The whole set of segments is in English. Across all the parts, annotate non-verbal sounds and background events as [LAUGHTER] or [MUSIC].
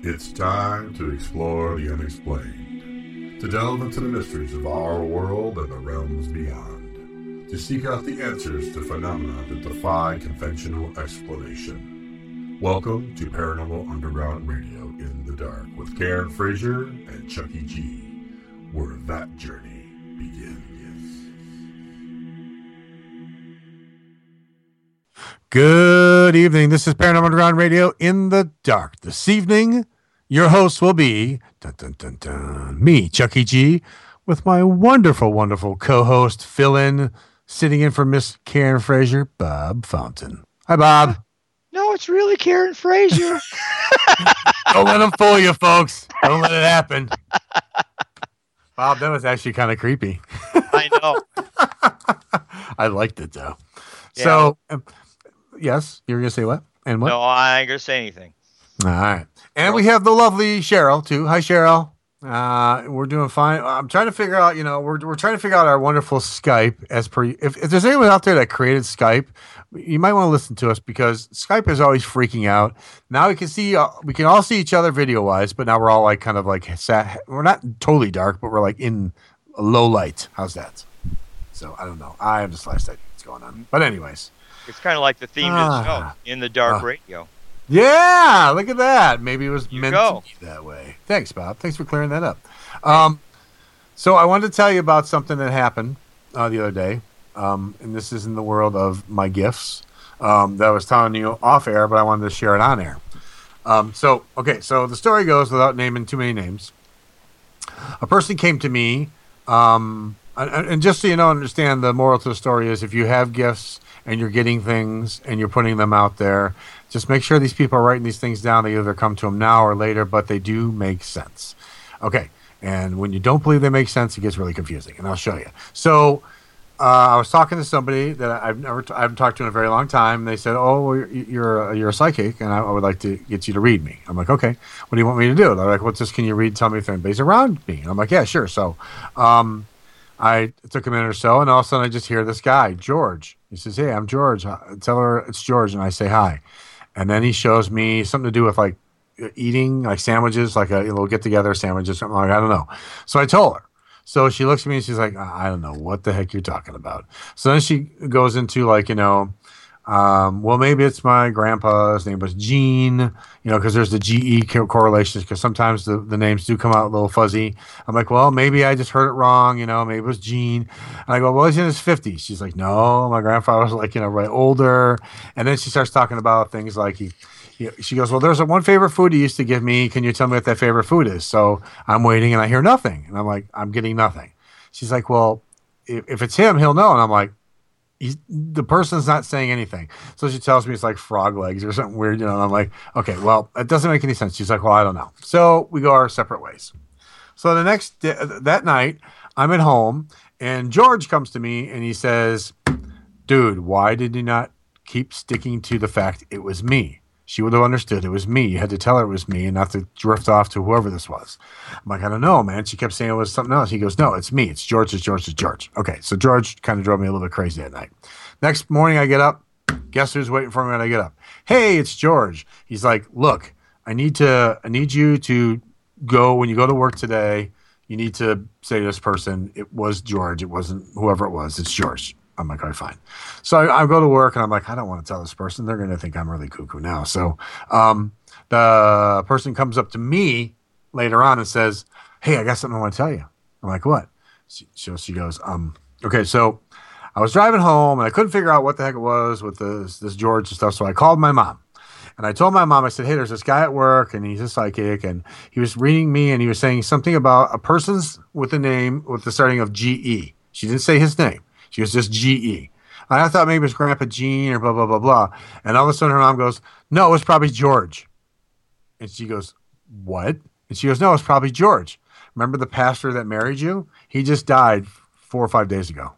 It's time to explore the unexplained, to delve into the mysteries of our world and the realms beyond, to seek out the answers to phenomena that defy conventional explanation. Welcome to Paranormal Underground Radio in the Dark with Karen Frazier and Chucky G, where that journey begins. Good evening. This is Paranormal Underground Radio in the dark. This evening, your host will be dun, dun, dun, dun, me, Chucky G, with my wonderful, wonderful co-host, fill-in, sitting in for Miss Karen Frazier, Bob Fountain. Hi, Bob. No, it's really Karen Frazier. [LAUGHS] [LAUGHS] Don't let them fool you, folks. Don't let it happen. Bob, that was actually kind of creepy. I know. [LAUGHS] I liked it though. So, um, yes, you're gonna say what? And what? No, I ain't gonna say anything. All right. And we have the lovely Cheryl too. Hi, Cheryl. Uh, we're doing fine. I'm trying to figure out, you know, we're, we're trying to figure out our wonderful Skype as per. If, if there's anyone out there that created Skype, you might want to listen to us because Skype is always freaking out. Now we can see, uh, we can all see each other video wise, but now we're all like kind of like sat. We're not totally dark, but we're like in low light. How's that? So I don't know. I have just last idea what's going on. But anyways, It's kind of like the theme to the show, In the Dark Ah. Radio. Yeah, look at that. Maybe it was You meant go. to be that way. Thanks, Bob. Thanks for clearing that up. Um, so I wanted to tell you about something that happened uh, the other day, um, and this is in the world of my gifts um, that I was telling you off air, but I wanted to share it on air. Um, so okay, so the story goes without naming too many names. A person came to me, um, and, and just so you know, understand the moral to the story is if you have gifts and you're getting things and you're putting them out there, just make sure these people are writing these things down. They either come to them now or later, but they do make sense. Okay. And when you don't believe they make sense, it gets really confusing. And I'll show you. So uh, I was talking to somebody that I've never, t- I haven't talked to in a very long time. They said, "Oh, you're you're a, you're a psychic, and I, I would like to get you to read me." I'm like, "Okay, what do you want me to do?" They're like, "What's this? Can you read? Tell me if anybody's around me." And I'm like, "Yeah, sure." So, um, I took a minute or so, and all of a sudden I just hear this guy, George. He says, "Hey, I'm George. Uh, Tell her it's George," and I say hi. And then he shows me something to do with like eating, like sandwiches, like a little get together sandwiches, something like I don't know. So I told her. So she looks at me and she's like, I don't know what the heck you're talking about. So then she goes into like, you know, um, well, maybe it's my grandpa's name was Gene, you know, because there's the GE co- correlations, because sometimes the, the names do come out a little fuzzy. I'm like, well, maybe I just heard it wrong, you know, maybe it was Gene. And I go, well, he's in his 50s. She's like, no, my grandfather was like, you know, right older. And then she starts talking about things like he, he she goes, well, there's a one favorite food he used to give me. Can you tell me what that favorite food is? So I'm waiting and I hear nothing. And I'm like, I'm getting nothing. She's like, well, if, if it's him, he'll know. And I'm like, he's, the person's not saying anything. So she tells me it's like frog legs or something weird, you know. And I'm like, okay, well, it doesn't make any sense. She's like, well, I don't know. So we go our separate ways. So the next day, uh, that night, I'm at home, and George comes to me and he says, "Dude, why did you not keep sticking to the fact it was me? She would have understood it was me. You had to tell her it was me and not to drift off to whoever this was." I'm like, "I don't know, man." She kept saying it was something else. He goes, "No, it's me. It's George. It's George. It's George." Okay, so George kind of drove me a little bit crazy that night. Next morning, I get up. Guess who's waiting for me when I get up? Hey, it's George. He's like, "Look, I need to. I need you to go when you go to work today. You need to say to this person, it was George. It wasn't whoever it was. It's George. I'm like, all right, fine. So I, I go to work and I'm like, I don't want to tell this person. They're going to think I'm really cuckoo now. So um, the person comes up to me later on and says, Hey, I got something I want to tell you. I'm like, what? So she goes, um, okay, so I was driving home and I couldn't figure out what the heck it was with this, this George and stuff. So I called my mom. And I told my mom, I said, hey, there's this guy at work and he's a psychic. And he was reading me and he was saying something about a person's with a name with the starting of GE. She didn't say his name. She was just GE. I thought maybe it was Grandpa Gene or blah, blah, blah, blah. And all of a sudden her mom goes, no, it was probably George. And she goes, what? And she goes, no, it's probably George. Remember the pastor that married you? He just died four or five days ago.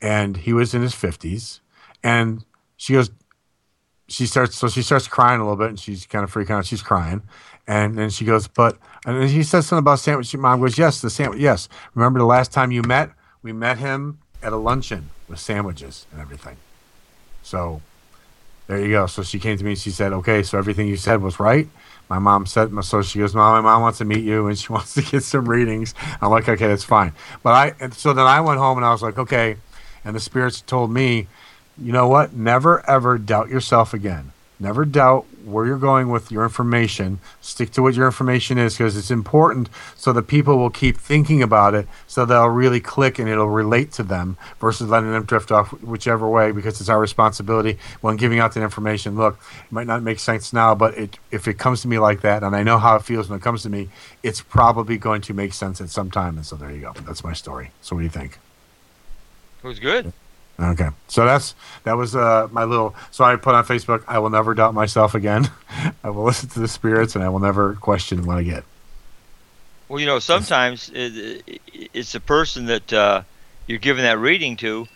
And he was in his 50s. And she goes, she starts so she starts crying a little bit and she's kind of freaking out. She's crying. And then she goes, but and he says something about sandwich. Mom goes, Yes, the sandwich yes. Remember the last time you met? We met him at a luncheon with sandwiches and everything. So There you go. So she came to me and she said, "Okay, so everything you said was right." My mom said, so she goes, "Mom, my mom wants to meet you and she [LAUGHS] wants to get some readings." I'm like, "Okay, that's fine." But I, and so then I went home and I was like, "Okay," and the spirits told me, "You know what? Never ever doubt yourself again. Never doubt where you're going with your information. Stick to what your information is because it's important so that people will keep thinking about it so they'll really click and it'll relate to them versus letting them drift off whichever way because it's our responsibility when giving out that information. Look, it might not make sense now, but it, if it comes to me like that and I know how it feels when it comes to me, it's probably going to make sense at some time. And so there you go. That's my story. So what do you think? It was good. Okay, so that's that was uh, my little. So I put on Facebook. I will never doubt myself again. [LAUGHS] I will listen to the spirits, and I will never question what I get. Well, you know, sometimes it, it's the person that uh, you're giving that reading to.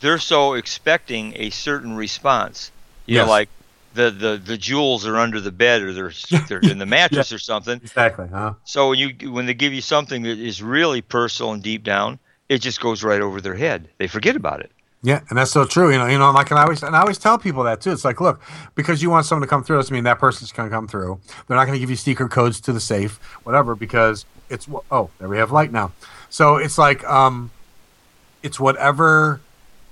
They're so expecting a certain response. You Yes. know, like the, the, the jewels are under the bed or they're [LAUGHS] they're in the mattress or something. Exactly, huh? So when you when they give you something that is really personal and deep down, it just goes right over their head. They forget about it. Yeah, and that's so true. You know, you know, like and I always and I always tell people that too. It's like, look, because you want someone to come through, doesn't mean that person's going to come through. They're not going to give you secret codes to the safe, whatever, because it's oh, there we have light now. So it's like, um, it's whatever,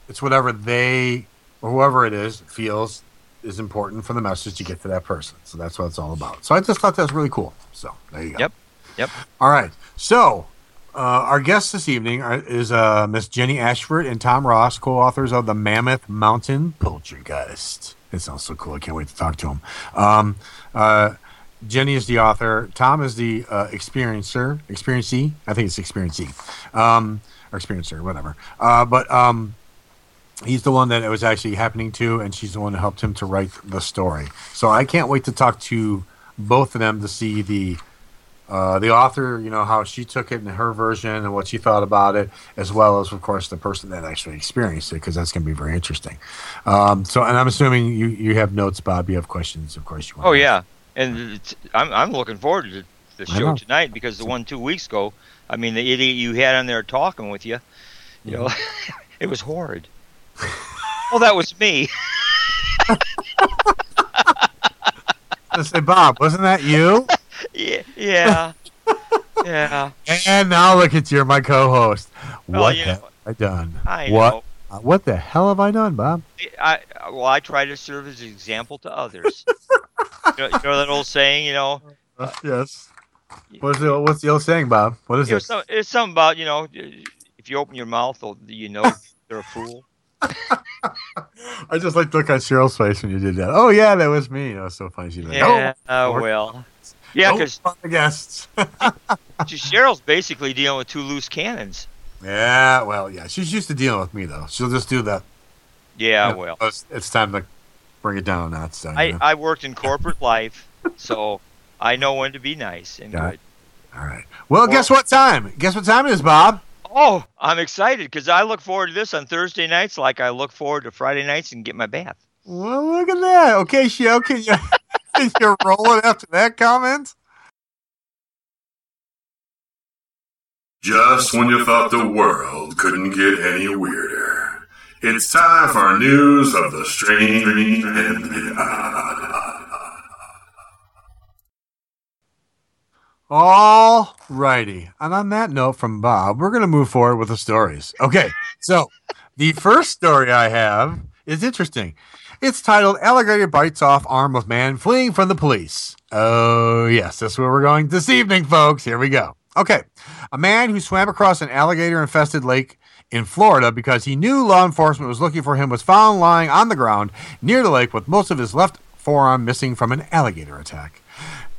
it's whatever they or whoever it is feels is important for the message to get to that person. So that's what it's all about. So I just thought that was really cool. So there you go. Yep. Yep. All right. So uh, our guests this evening are, is uh, Miss Jenny Ashford and Tom Ross, co-authors of the Mammoth Mountain Poltergeist. It sounds so cool. I can't wait to talk to them. Um, uh, Jenny is the author. Tom is the uh, experiencer. Experiencee. I think it's experiencee. Um, or experiencer, whatever. Uh, but um, he's the one that it was actually happening to, and she's the one that helped him to write the story. So I can't wait to talk to both of them to see the uh, the author, you know, how she took it in her version and what she thought about it, as well as, of course, the person that actually experienced it, because that's going to be very interesting. Um, so, and I'm assuming you, you have notes, Bob. You have questions, of course. You want Oh yeah, and it's, I'm I'm looking forward to the show tonight because the one two weeks ago, I mean, the idiot you had on there talking with you, you know, [LAUGHS] it was horrid. well, that was me. [LAUGHS] I say, Bob, wasn't that you? Yeah, yeah, yeah. and now look at you, my co-host. Well, what you have know, I done? I what? know. uh, What the hell have I done, Bob? I well, I try to serve as an example to others. you, know, you know that old saying, you know, [LAUGHS] yes. What's the what's the old saying, Bob? What is it? some, it's something about you know, if you open your mouth, you know they're a fool. [LAUGHS] I just like to look at Cheryl's face when you did that. Oh yeah, that was me. That was so funny. She's like, Yeah, oh, uh, well, yeah, because fuck the guests. [LAUGHS] Cheryl's basically dealing with two loose cannons. yeah, well, yeah, she's used to dealing with me though. She'll just do that. Yeah, you know, well, it's, it's time to bring it down a notch. So, you I, know. I worked in corporate life, so I know when to be nice and Got good. All right. Well, guess what time? Guess what time it is, Bob? Oh, I'm excited because I look forward to this on Thursday nights, like I look forward to Friday nights and get my bath. Well, look at that. Okay, Shell, can you you're rolling after that comment? Just when you thought the world couldn't get any weirder, it's time for news of the strange and the odd. All righty. And on that note from Bob, we're going to move forward with the stories. Okay. So the first story I have is interesting. It's titled Alligator Bites Off Arm of Man Fleeing from the Police. Oh, yes. That's where we're going this evening, folks. Here we go. Okay. A man who swam across an alligator infested lake in Florida because he knew law enforcement was looking for him was found lying on the ground near the lake with most of his left forearm missing from an alligator attack.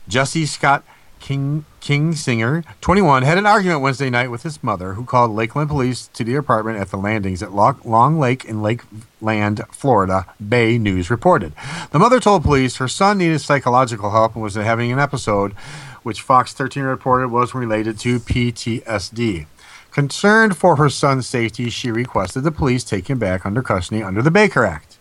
Jesse Scott King Kingsinger, 21, had an argument Wednesday night with his mother, who called Lakeland police to the apartment at the landings at Lo- Long Lake in Lakeland, Florida. Bay News reported. The mother told police her son needed psychological help and was having an episode, which Fox 13 reported was related to PTSD. Concerned for her son's safety, she requested the police take him back under custody under the Baker Act.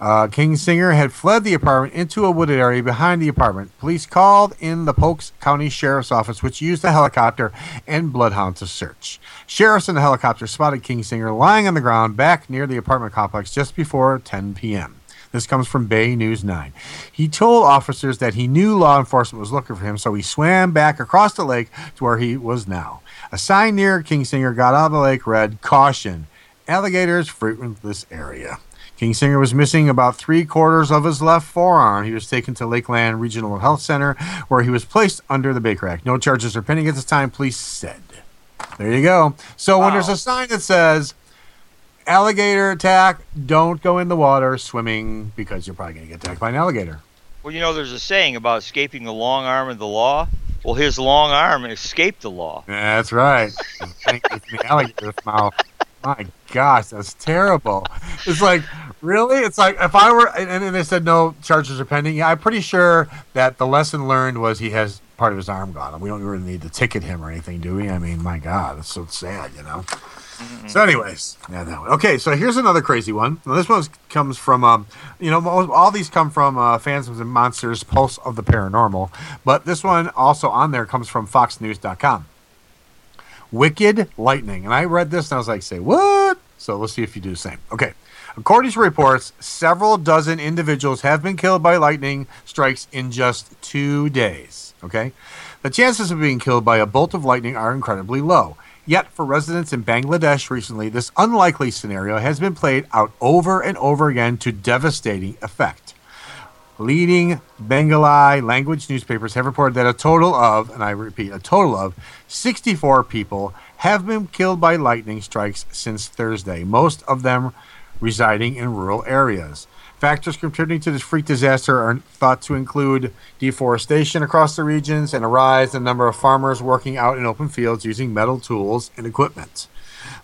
Uh, Kingsinger had fled the apartment into a wooded area behind the apartment. Police called in the Polk County Sheriff's Office, which used a helicopter and bloodhound to search. Sheriffs in the helicopter spotted Kingsinger lying on the ground back near the apartment complex just before 10 p.m. This comes from Bay News 9. He told officers that he knew law enforcement was looking for him, so he swam back across the lake to where he was now. A sign near Kingsinger got out of the lake read, Caution, alligators frequent this area. Kingsinger was missing about three quarters of his left forearm. He was taken to Lakeland Regional Health Center, where he was placed under the Baker Act. No charges are pending at this time, police said. There you go. So when there's a sign that says alligator attack, don't go in the water swimming because you're probably going to get attacked by an alligator. Well, you know, there's a saying about escaping the long arm of the law. Well, his long arm escaped the law. That's right. Thank you for the alligator's mouth. My gosh, that's terrible. It's like, really? It's like if I were, and, and they said no charges are pending. Yeah, I'm pretty sure that the lesson learned was he has part of his arm gone. We don't really need to ticket him or anything, do we? I mean, my God, it's so sad, you know. So, anyways, yeah, that one. Okay, so here's another crazy one. Now, this one comes from, um, you know, most, all these come from uh, Phantoms and Monsters, Pulse of the Paranormal, but this one also on there comes from FoxNews.com. Wicked Lightning. And I read this and I was like, say, what? So let's see if you do the same. Okay. According to reports, several dozen individuals have been killed by lightning strikes in just two days. Okay. The chances of being killed by a bolt of lightning are incredibly low. Yet, for residents in Bangladesh recently, this unlikely scenario has been played out over and over again to devastating effect. Leading Bengali language newspapers have reported that a total of, and I repeat, a total of 64 people have been killed by lightning strikes since Thursday, most of them residing in rural areas. Factors contributing to this freak disaster are thought to include deforestation across the regions and a rise in the number of farmers working out in open fields using metal tools and equipment.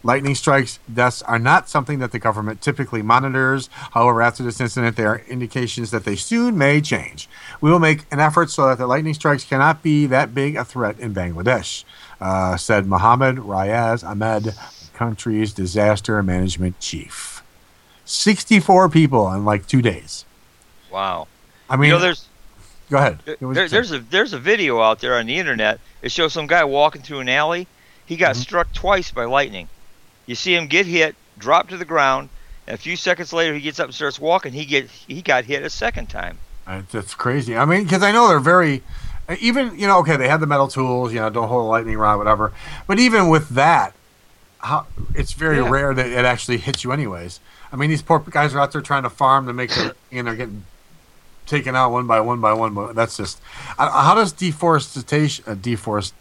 Lightning strikes deaths are not something that the government typically monitors. However, after this incident, there are indications that they soon may change. We will make an effort so that the lightning strikes cannot be that big a threat in Bangladesh, uh, said Mohammed Riaz Ahmed, the country's disaster management chief. 64 people in like two days. Wow. I mean, you know, there's go ahead. there, there's a there's a video out there on the internet. It shows some guy walking through an alley. He got Mhm. struck twice by lightning. You see him get hit, drop to the ground, and a few seconds later he gets up and starts walking. He get he got hit a second time. Uh, That's crazy. I mean, because I know they're very, even you know, okay, they have the metal tools, you know, don't hold a lightning rod, whatever. But even with that, how it's very Yeah. rare that it actually hits you, anyways. I mean, these poor guys are out there trying to farm to make their, you know, getting taken out one by one by one. But that's just how does deforestation, uh, deforestation,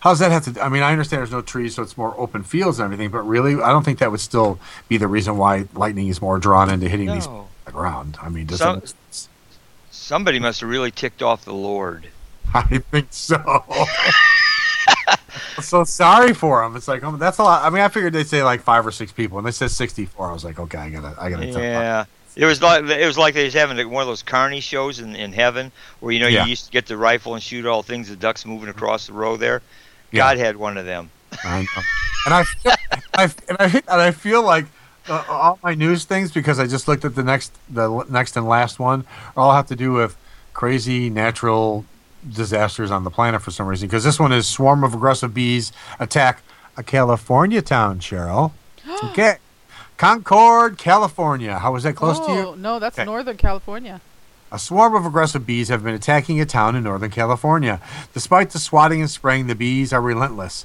how does that have to? I mean, I understand there's no trees, so it's more open fields and everything. But really, I don't think that would still be the reason why lightning is more drawn into hitting these No. the ground. I mean, does Some-? Somebody must have really ticked off the Lord. [LAUGHS] I think so. [LAUGHS] I'm so sorry for him. It's like, oh, that's a lot. I mean, I figured they'd say like five or six people, and they said 64. I was like, okay, I gotta, I gotta. tell- Yeah. It was like it was like they was having like one of those carny shows in, in heaven where you know Yeah. you used to get the rifle and shoot all things the ducks moving across the road there. Yeah. God had one of them. I know. And I, feel, I, and I, and I feel like uh, all my news things because I just looked at the next, the next and last one, all have to do with crazy natural disasters on the planet for some reason. Because this one is swarm of aggressive bees attack a California town, Cheryl. [GASPS] Okay. Concord, California. How was that close to you? Oh, no, that's Okay. Northern California. A swarm of aggressive bees have been attacking a town in Northern California. Despite the swatting and spraying, the bees are relentless.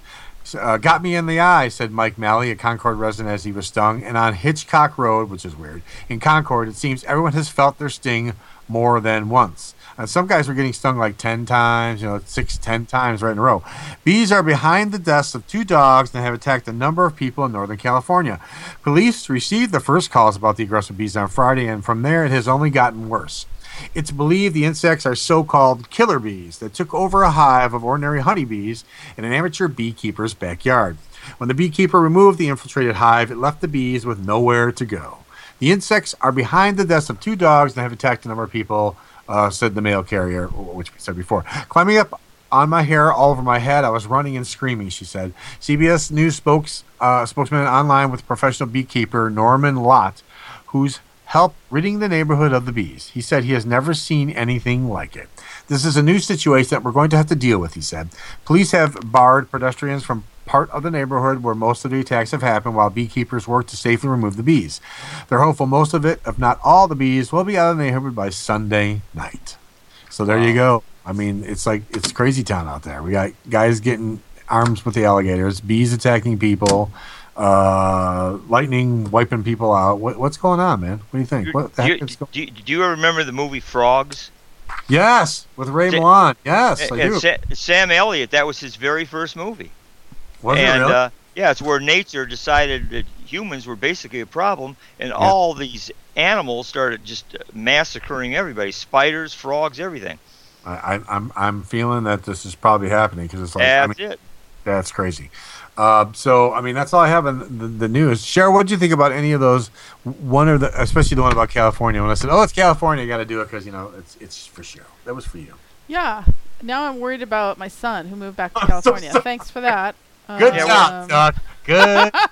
Uh, got me in the eye, said Mike Malley, a Concord resident, as he was stung. And on Hitchcock Road, which is weird, in Concord, it seems everyone has felt their sting more than once. And some guys were getting stung like 10 times, you know, six, ten times right in a row. Bees are behind the deaths of two dogs and have attacked a number of people in Northern California. Police received the first calls about the aggressive bees on Friday, and from there it has only gotten worse. It's believed the insects are so called killer bees that took over a hive of ordinary honeybees in an amateur beekeeper's backyard. When the beekeeper removed the infiltrated hive, it left the bees with nowhere to go. The insects are behind the deaths of two dogs and have attacked a number of people, uh, said the mail carrier, which we said before. Climbing up on my hair, all over my head, I was running and screaming, she said. CBS News spokes, uh, spokesman online with professional beekeeper Norman Lott, who's helped ridding the neighborhood of the bees. He said he has never seen anything like it. This is a new situation that we're going to have to deal with, he said. Police have barred pedestrians from part of the neighborhood where most of the attacks have happened while beekeepers work to safely remove the bees. They're hopeful most of it, if not all the bees, will be out of the neighborhood by Sunday night. So there you go. I mean, it's like it's crazy town out there. We got guys getting arms with the alligators, bees attacking people, uh, lightning wiping people out. What, what's going on, man? What do you think? What do, you, do, you- do you remember the movie Frogs? Yes, with Ray Sa- Milland. Yes, I do. Sam Elliott, that was his very first movie. Was and it really? uh, yeah, it's where nature decided that humans were basically a problem, and all these animals started just uh, massacring everybody: spiders, frogs, everything. I, I, I'm I'm feeling that this is probably happening because it's like I That's mean, it. that's crazy. Uh, so I mean that's all I have in the, the news. Cheryl, what do you think about any of those? One or the especially the one about California. When I said, "Oh, it's California," you got to do it because you know it's it's for Cheryl. That was for you. Yeah. Now I'm worried about my son who moved back to [LAUGHS] I'm so California. sorry. Thanks for that. Good Yeah, job, Um, Doc. Good. [LAUGHS]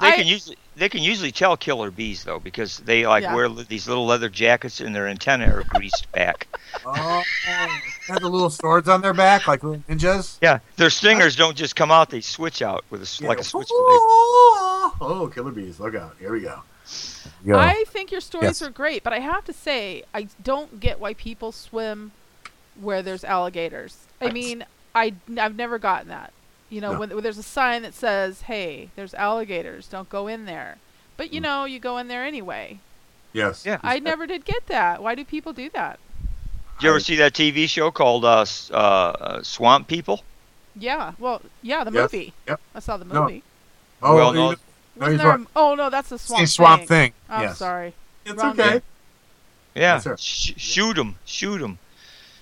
They I- can usually they can usually tell killer bees though because they like Yeah. wear these little leather jackets and their antennae are greased back. oh, had the little swords on their back like ninjas. Yeah, their stingers don't just come out; they switch out with a s like a switchblade. Oh, killer bees! Look out! Here we go. Go. I think your stories Yes. are great, but I have to say I don't get why people swim where there's alligators. I mean, I I've never gotten that. You know, No. when, when there's a sign that says, "Hey, there's alligators. Don't go in there." But you Mm. know, you go in there anyway. yes. Yeah. I never did get that. Why do people do that? Did you ever see that TV show called uh, uh, uh, Swamp People? Yeah. Well, yeah, the Yes. movie. Yep. I saw the No. movie. Oh, Well, no, no, there a- right. oh no, that's the swamp. Same swamp thing. thing. I'm yes. sorry. It's Wrong okay. thing. Yeah, Yes. Sh- shoot them, shoot them.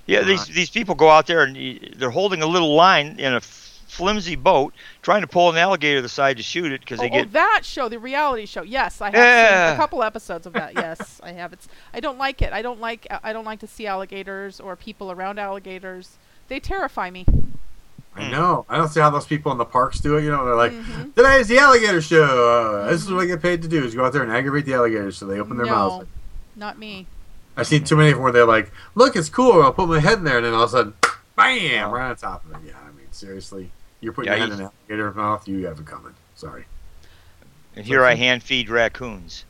Yeah, these Right. these people go out there and they're holding a little line in a f- flimsy boat, trying to pull an alligator to the side to shoot it because Oh, they oh, get. that show, the reality show. Yes, I have seen a couple episodes of that. Yes, I have. It's. I don't like it. I don't like. I don't like to see alligators or people around alligators. They terrify me. I know. I don't see how those people in the parks do it. You know, they're like, Mhm. is the alligator show. Uh, This is what I get paid to do: is go out there and aggravate the alligators so they open their no, mouths. not me. I've seen too many of them where they're like, "Look, it's cool. I'll put my head in there," and then all of a sudden, bam, right on top of it. Yeah, I mean, seriously, you're putting Yeah, your head you- in an alligator's mouth. You have it coming. Sorry. And here I hand feed raccoons.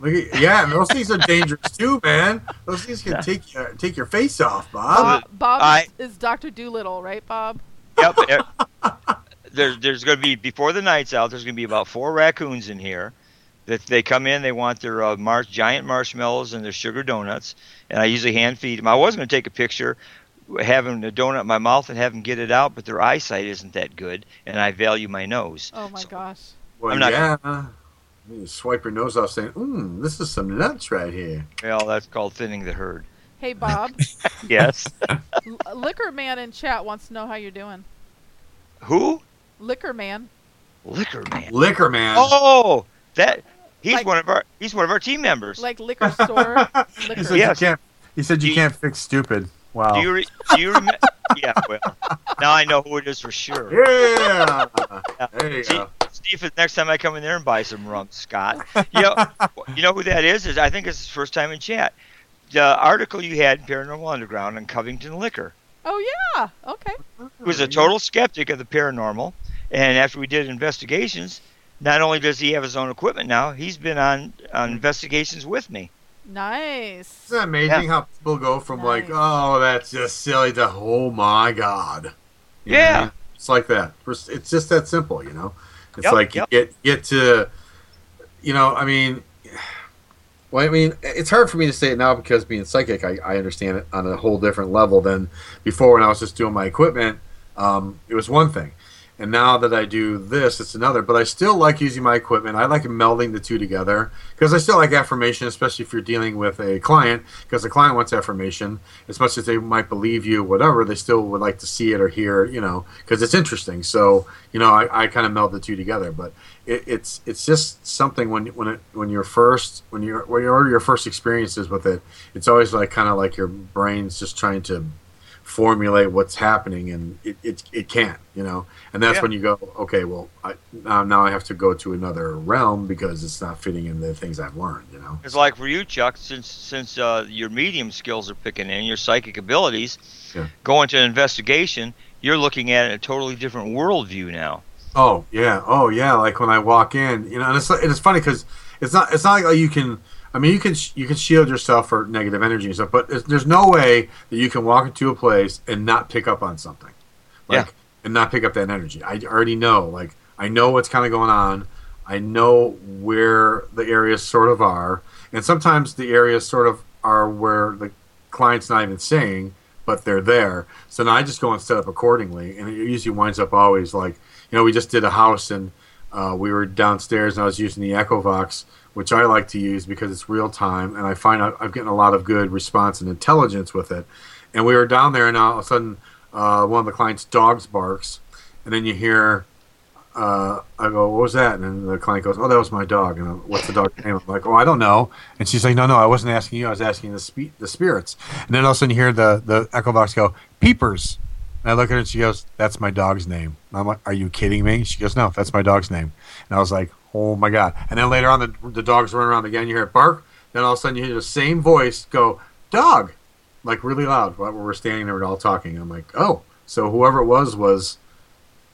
Look at, yeah, and those things are [LAUGHS] dangerous too, man. Those things can take your take your face off, Bob. Bob, Bob I- is, is Doctor Doolittle, right, Bob? Yep. [LAUGHS] e- there's there's going to be before the night's out. There's going to be about four raccoons in here. That they come in, they want their uh, mar- giant marshmallows and their sugar donuts, and I usually hand feed them. I was going to take a picture, having a donut in my mouth and have them get it out, but their eyesight isn't that good, and I value my nose. Oh my So- gosh. well, I'm not- yeah. You swipe your nose off, saying, "Mmm, this is some nuts right here." Well, that's called thinning the herd. Hey, Bob. [LAUGHS] Yes. L- Liquor Man in chat wants to know how you're doing. Who? Liquor Man. Liquor man. Liquor man. Oh, that he's Like- one of our he's one of our team members. Like liquor store. [LAUGHS] he said Yes. you can't. He said you Do you- can't fix stupid. Wow. Do you re- do you remember? [LAUGHS] yeah. Well, now I know who it is for sure. yeah. There you See, go. see if next time I come in there and buy some rum, Scott. You know, [LAUGHS] you know who that is? Is I think it's his first time in chat. The article you had in Paranormal Underground on Covington Liquor. Oh yeah. Okay. He was a total skeptic of the paranormal, and after we did investigations, not only does he have his own equipment now, he's been on on investigations with me. Nice. Isn't that amazing how people go from like, oh, that's just silly to, oh my god. You know what I Yeah. mean? It's like that. It's just that simple, you know? It's Yep, like yep. you get get to, you know, I mean, [SIGHS] well, I mean, it's hard for me to say it now because being psychic, I, I understand it on a whole different level than before when I was just doing my equipment. Um, it was one thing. And now that I do this, it's another. But I still like using my equipment. I like melding the two together because I still like affirmation, especially if you're dealing with a client, because the client wants affirmation. As much as they might believe you, whatever, they still would like to see it or hear, you know, because it's interesting. So, you know, I, I kind of meld the two together. But it, it's it's just something when when it when you're first when you're when you're your first experiences with it, it's always like kind of like your brain's just trying to formulate what's happening and it, it, it can't you know and that's Yeah. when you go okay well I, now, now i have to go to another realm because it's not fitting in the things i've learned you know It's like for you, Chuck, since since uh, your medium skills are picking in, your psychic abilities, Yeah. go into an investigation. you're looking at a totally different worldview now. Oh yeah, oh yeah. Like when I walk in, you know, and it's it's funny because it's not it's not like you can. I mean, you can you can shield yourself for negative energy and stuff, but there's no way that you can walk into a place and not pick up on something, like Yeah. and not pick up that energy. I already know, like I know what's kind of going on. I know where the areas sort of are, and sometimes the areas sort of are where the client's not even saying, but they're there. So now I just go and set up accordingly, and it usually winds up always like, you know, we just did a house and uh, we were downstairs and I was using the EchoVox, which I like to use because it's real time, and I find I'm getting a lot of good response and intelligence with it. And we were down there, and all of a sudden, uh, one of the client's dogs barks, and then you hear uh, I go, what was that? And the client goes, oh, that was my dog. And I'm, what's the dog's name? I'm like, oh, I don't know. And she's like, no, no, I wasn't asking you. I was asking the spe- the spirits. And then all of a sudden you hear the, the EchoVox go, peepers. And I look at her and she goes, that's my dog's name. And I'm like, are you kidding me? She goes, no, that's my dog's name. And I was like, oh my God. And then later on, the, the dogs run around again. You hear it bark. Then all of a sudden you hear the same voice go, dog, like really loud while we're standing there and all talking. I'm like, oh, so whoever it was was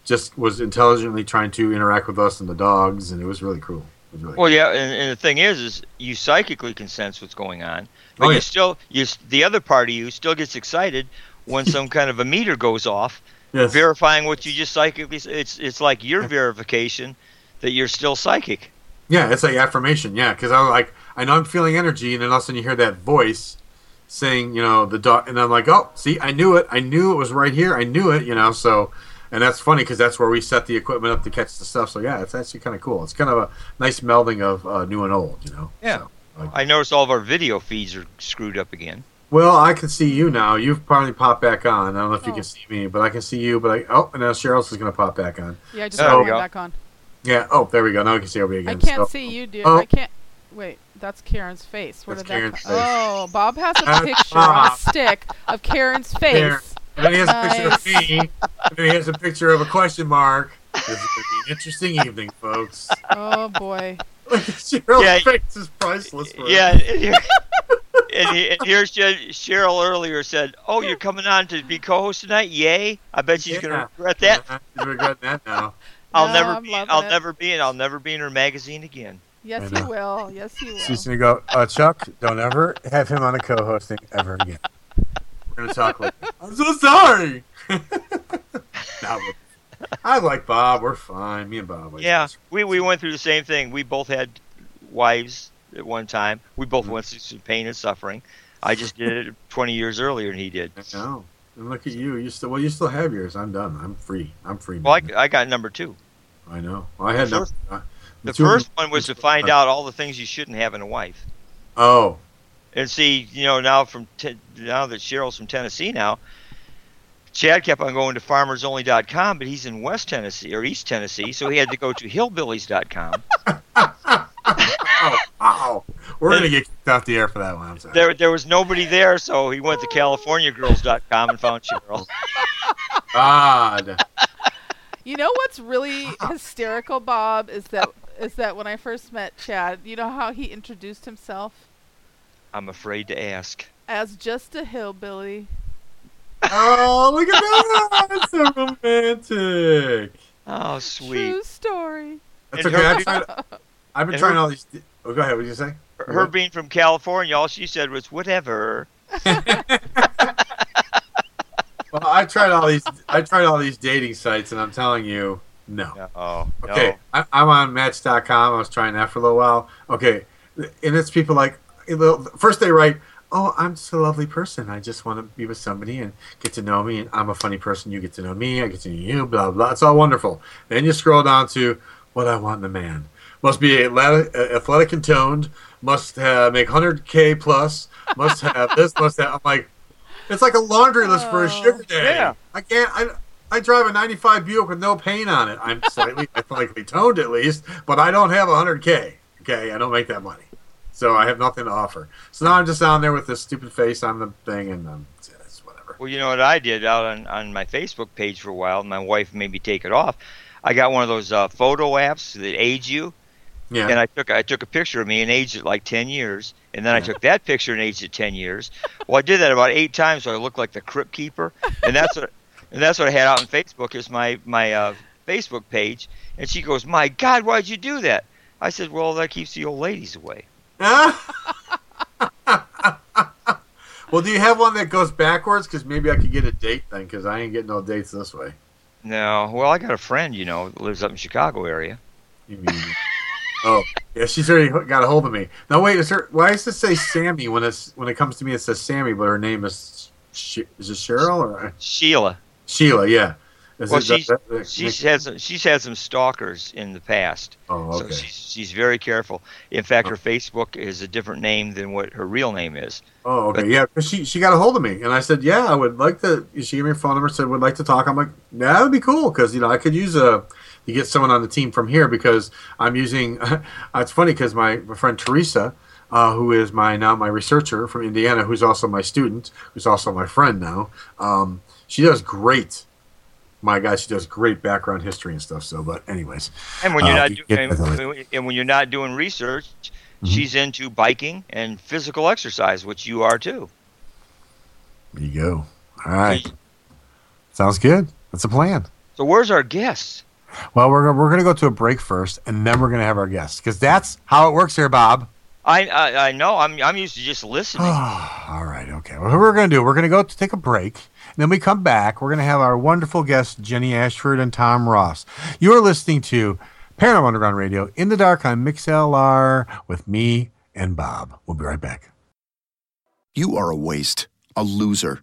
just was intelligently trying to interact with us and the dogs, and it was really cool. Was really Well, yeah, and, and the thing is, is you psychically can sense what's going on, but Oh, you still, you the other part of you still gets excited when [LAUGHS] some kind of a meter goes off, yes. verifying what you just psychically. It's it's like your verification that you're still psychic. yeah, it's like affirmation. Yeah, because I was like, I know I'm feeling energy, and then all of a sudden you hear that voice saying, you know, the dog, and I'm like, oh, see, I knew it. I knew it was right here. I knew it. You know, so. And that's funny because that's where we set the equipment up to catch the stuff. So yeah, it's actually kind of cool. It's kind of a nice melding of uh, new and old, you know. Yeah. So, like- I noticed all of our video feeds are screwed up again. Well, I can see you now. You've probably popped back on. I don't know if you Oh. can see me, but I can see you. But I, oh, and now Cheryl's is going to pop back on. Yeah, I just There got we back on. Yeah. Oh, there we go. Now we can see everybody again. I can't So- see you, dude. Oh. I can't. Wait, that's Karen's face. Where That's did that come? face. Oh, Bob has a picture on a stick of Karen's face. Karen. And then he has a picture of me. And then he has a picture of a question mark. This is going to be an interesting evening, folks. Oh boy. [LAUGHS] Cheryl's Yeah. face is priceless. For Yeah, and, here, and, he- and here's Sh- Cheryl earlier said, "Oh, you're coming on to be co-host tonight? Yay! I bet she's Yeah. gonna regret that. Yeah, You're regretting that now. I'll No, never I'm be. loving I'll it. never be in. I'll never be in her magazine again." Yes, I he will. Yes, he will. She's going to go, uh, Chuck, don't ever have him on a co hosting ever again. We're going to talk later. I'm so sorry. [LAUGHS] Nah, I like Bob. We're fine. Me and Bob. are Yeah, just- we we went through the same thing. We both had wives at one time. We both Mhm. went through some pain and suffering. I just did it 20 years earlier than he did. I know. And look at you. You still well. You still have yours. I'm done. I'm free. I'm free. Well. I, I got number two. I know. Well, I had The first- uh, The first one was to find out all the things you shouldn't have in a wife. Oh, And see, you know, now from te- now that Cheryl's from Tennessee now, Chad kept on going to farmersonly.com, but he's in West Tennessee or East Tennessee, so he had to go to hillbillies.com. [LAUGHS] wow. We're gonna get kicked off the air for that one. I'm sorry. There, there was nobody there, so he went to CaliforniaGirls.com and found Cheryl. God. You know what's really hysterical, Bob, is that is that when I first met Chad, you know how he introduced himself I'm afraid to ask. as just a hillbilly. Oh, look at that. That's so romantic. Oh, sweet. True story. That's okay. I've, been trying all these. Oh, go ahead. What did you say? Her being from California, all she said was whatever. [LAUGHS] Well, I tried all these. I tried all these dating sites, and I'm telling you, no. No, oh, Okay, no. I, I'm on Match.com. I was trying that for a little while. Okay, and it's people like first they write, "Oh, I'm just a lovely person. I just want to be with somebody and get to know me. And I'm a funny person. You get to know me. I get to know you. Blah blah. It's all wonderful." Then you scroll down to what I want in a man. Must be athletic, uh, athletic and toned. Must uh, make 100k plus. Must have this. Must have. I'm like, it's like a laundry list for a Oh. sugar daddy. Yeah. I can't. I, I drive a 95 Buick with no paint on it. I'm slightly [LAUGHS] athletically toned at least, but I don't have 100K. Okay, I don't make that money. So I have nothing to offer. So now I'm just down there with this stupid face on the thing, and um, it's, it's whatever. Well, you know what I did out on, on my Facebook page for a while. My wife made me take it off. I got one of those uh, photo apps that age you, Yeah. and I took I took a picture of me and aged it like ten years, and then I took that picture and aged it ten years. Well, I did that about eight times, so I looked like the crypt keeper, and that's what [LAUGHS] and that's what I had out on Facebook is my my uh, Facebook page. And she goes, "My God, why'd you do that?" I said, "Well, that keeps the old ladies away." [LAUGHS] well, do you have one that goes backwards? Because maybe I could get a date then, because I ain't getting no dates this way. No, well, I got a friend, you know, that lives up in Chicago area. You mean? Oh, yeah, she's already got a hold of me. Now wait, is her? Why does it say Sammy when it's when it comes to me? It says Sammy, but her name is Sh- is it Cheryl or Sheila. Sheila? Yeah. Is well, she's, that, that, she's had some, she's had some stalkers in the past. Oh, okay. So she's, she's very careful. In fact, oh. her Facebook is a different name than what her real name is. Oh, okay. But, yeah, because she, she got a hold of me. And I said, yeah, I would like to. She gave me a phone number, said, would like to talk. I'm like, yeah, that would be cool because, you know, I could use a to get someone on the team from here because I'm using. [LAUGHS] it's funny because my, my friend Teresa, uh, who is my now my researcher from Indiana, who's also my student, who's also my friend now. Um, she does great my God, she does great background history and stuff. So, but anyways, and when you're uh, not doing, and, and, when you're not doing research, mm-hmm. she's into biking and physical exercise, which you are too. There you go. All right, sounds good. That's a plan. So, where's our guests? Well, we're we're gonna go to a break first, and then we're gonna have our guests because that's how it works here, Bob. I, I, I know. I'm I'm used to just listening. [SIGHS] All right. Okay. Well, what we're gonna do? We're gonna go to take a break. And Then we come back. We're going to have our wonderful guests, Jenny Ashford and Tom Ross. You are listening to Paranormal Underground Radio in the dark on MixLR with me and Bob. We'll be right back. You are a waste, a loser.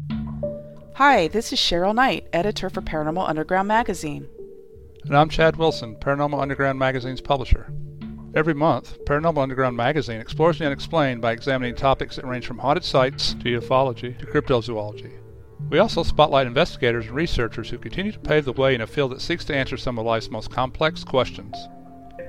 Hi, this is Cheryl Knight, editor for Paranormal Underground magazine. And I'm Chad Wilson, Paranormal Underground magazine's publisher. Every month, Paranormal Underground magazine explores the unexplained by examining topics that range from haunted sites to ufology to cryptozoology. We also spotlight investigators and researchers who continue to pave the way in a field that seeks to answer some of life's most complex questions.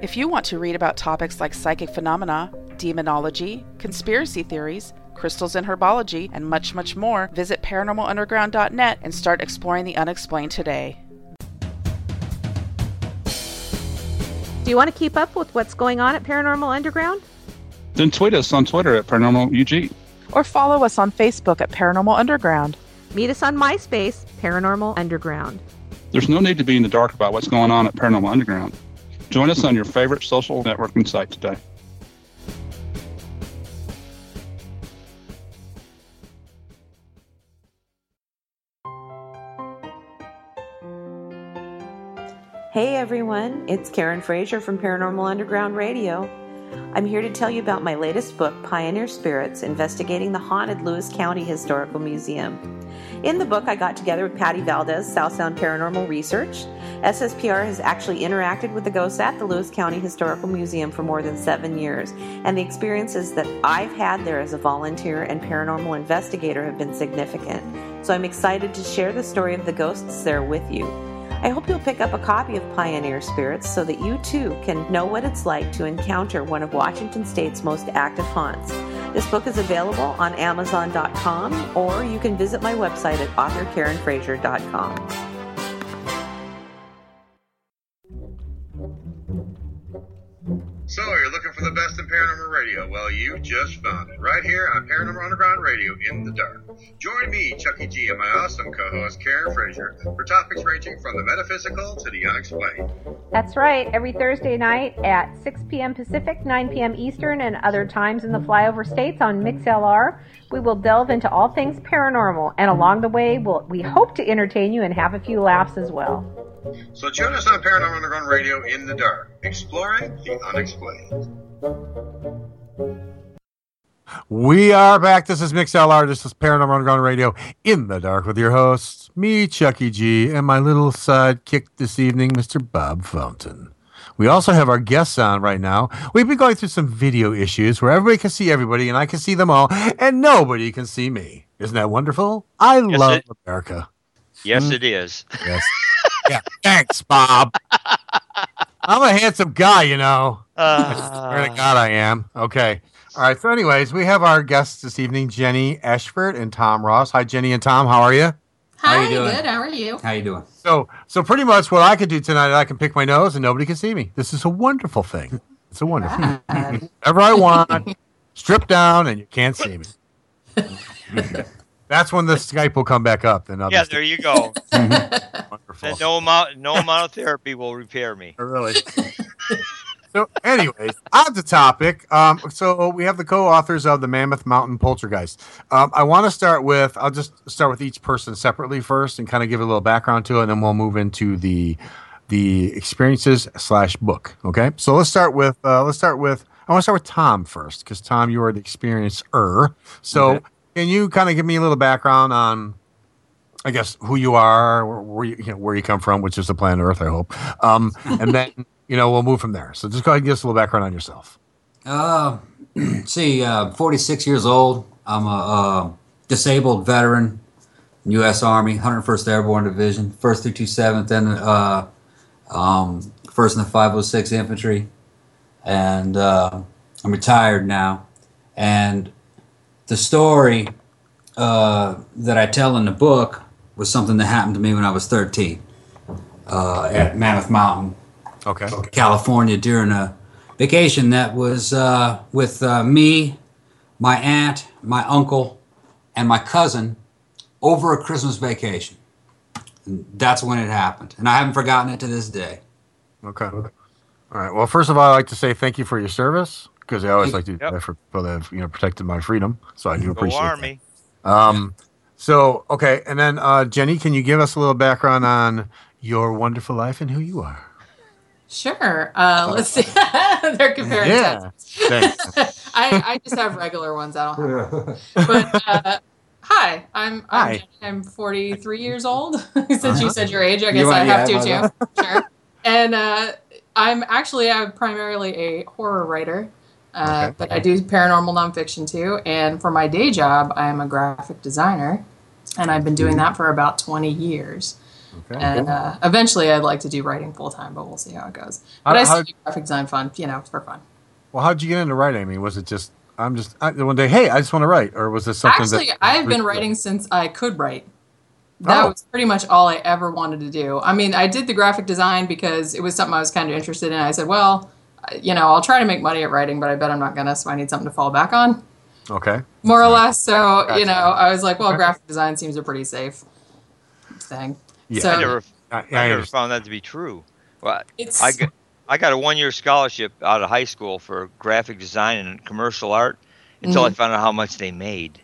If you want to read about topics like psychic phenomena, demonology, conspiracy theories, crystals and herbology, and much, much more, visit paranormalunderground.net and start exploring the unexplained today. Do you want to keep up with what's going on at Paranormal Underground? Then tweet us on Twitter at ParanormalUG. Or follow us on Facebook at Paranormal Underground. Meet us on MySpace, Paranormal Underground. There's no need to be in the dark about what's going on at Paranormal Underground. Join us on your favorite social networking site today. Hey everyone, it's Karen Frazier from Paranormal Underground Radio. I'm here to tell you about my latest book, Pioneer Spirits Investigating the Haunted Lewis County Historical Museum. In the book, I got together with Patty Valdez, South Sound Paranormal Research. SSPR has actually interacted with the ghosts at the Lewis County Historical Museum for more than seven years, and the experiences that I've had there as a volunteer and paranormal investigator have been significant. So I'm excited to share the story of the ghosts there with you. I hope you'll pick up a copy of Pioneer Spirits so that you too can know what it's like to encounter one of Washington State's most active haunts. This book is available on Amazon.com or you can visit my website at authorkarenfrazier.com. So, you're looking for the best in paranormal radio? Well, you just found it. Right here on Paranormal Underground Radio in the Dark. Join me, Chucky G, and my awesome co host, Karen Frazier, for topics ranging from the metaphysical to the unexplained. That's right. Every Thursday night at 6 p.m. Pacific, 9 p.m. Eastern, and other times in the flyover states on MixLR, we will delve into all things paranormal. And along the way, we'll, we hope to entertain you and have a few laughs as well. So join us on Paranormal Underground Radio in the dark, exploring the unexplained. We are back. This is MixLR. This is Paranormal Underground Radio in the dark with your hosts, me, Chucky G, and my little sidekick this evening, Mr. Bob Fountain. We also have our guests on right now. We've been going through some video issues where everybody can see everybody and I can see them all, and nobody can see me. Isn't that wonderful? I yes, love it, America. Yes, mm. it is. Yes. [LAUGHS] yeah. Thanks, Bob. I'm a handsome guy, you know. Uh, Swear to God, I am. Okay. All right. So, anyways, we have our guests this evening, Jenny Ashford and Tom Ross. Hi, Jenny and Tom. How are you? Hi, you doing? good. How are you? How you doing? So, so pretty much what I can do tonight, I can pick my nose and nobody can see me. This is a wonderful thing. It's a wonderful. Bad. Whatever I want, strip down and you can't see me. [LAUGHS] That's when the Skype will come back up. Then I'll yeah, just- there you go. wonderful. [LAUGHS] Then no amount, no amount of therapy will repair me. really. so, anyways, on the topic. Um, so we have the co-authors of the Mammoth Mountain Poltergeist. Um, I want to start with. I'll just start with each person separately first, and kind of give a little background to it, and then we'll move into the the experiences slash book. Okay. So let's start with. Uh, let's start with. I want to start with Tom first, because Tom, you are the experiencer. So, Okay. Can you kind of give me a little background on? I guess who you are, where, you, you know, where you come from, which is the planet Earth, I hope. Um, and then [LAUGHS] you know we'll move from there. So just go ahead and give us a little background on yourself. Uh, [CLEARS THROAT] see, uh, 46 years old. I'm a uh, disabled veteran, U.S. Army, 101st Airborne Division, 1st through 27th, and uh, um, 1st in the 506 Infantry. And uh, I'm retired now. And the story uh, that I tell in the book was something that happened to me when I was 13 uh, at Mammoth Mountain. Okay. California during a vacation that was uh, with uh, me, my aunt, my uncle, and my cousin over a Christmas vacation. And that's when it happened, and I haven't forgotten it to this day. Okay. All right. Well, first of all, I'd like to say thank you for your service because I always like to do Yep. that for people that have you know protected my freedom. So I do Go appreciate Army. that. Um, so okay, and then uh, Jenny, can you give us a little background on your wonderful life and who you are? Sure. Uh, let's see. [LAUGHS] They're comparing Yeah. tests. [LAUGHS] I, I just have regular ones. I don't have. But uh, hi, I'm Hi. I'm, Jenny. I'm 43 years old. [LAUGHS] Since you said your age, I guess You I have to too. Sure. And uh, I'm actually I'm primarily a horror writer. Uh, Okay. But I do paranormal nonfiction too. And for my day job, I am a graphic designer. And I've been doing that for about 20 years. Okay. And uh, eventually, I'd like to do writing full time, but we'll see how it goes. How- But I how- still do graphic design fun, you know, for fun. Well, how'd you get into writing? I mean, was it just I'm just I, one day? Hey, I just want to write, or was this something Actually, that I've been writing since I could write. That Oh. was pretty much all I ever wanted to do. I mean, I did the graphic design because it was something I was kind of interested in. I said, well, I- you know, I'll try to make money at writing, but I bet I'm not gonna, so I need something to fall back on, Okay. more or less. So, Gotcha. you know, I was like, well, graphic design seems a pretty safe thing. Yeah. So I never, I, I I never found that to be true. Well, it's I got, I got a one-year scholarship out of high school for graphic design and commercial art until I Mhm. found out how much they made.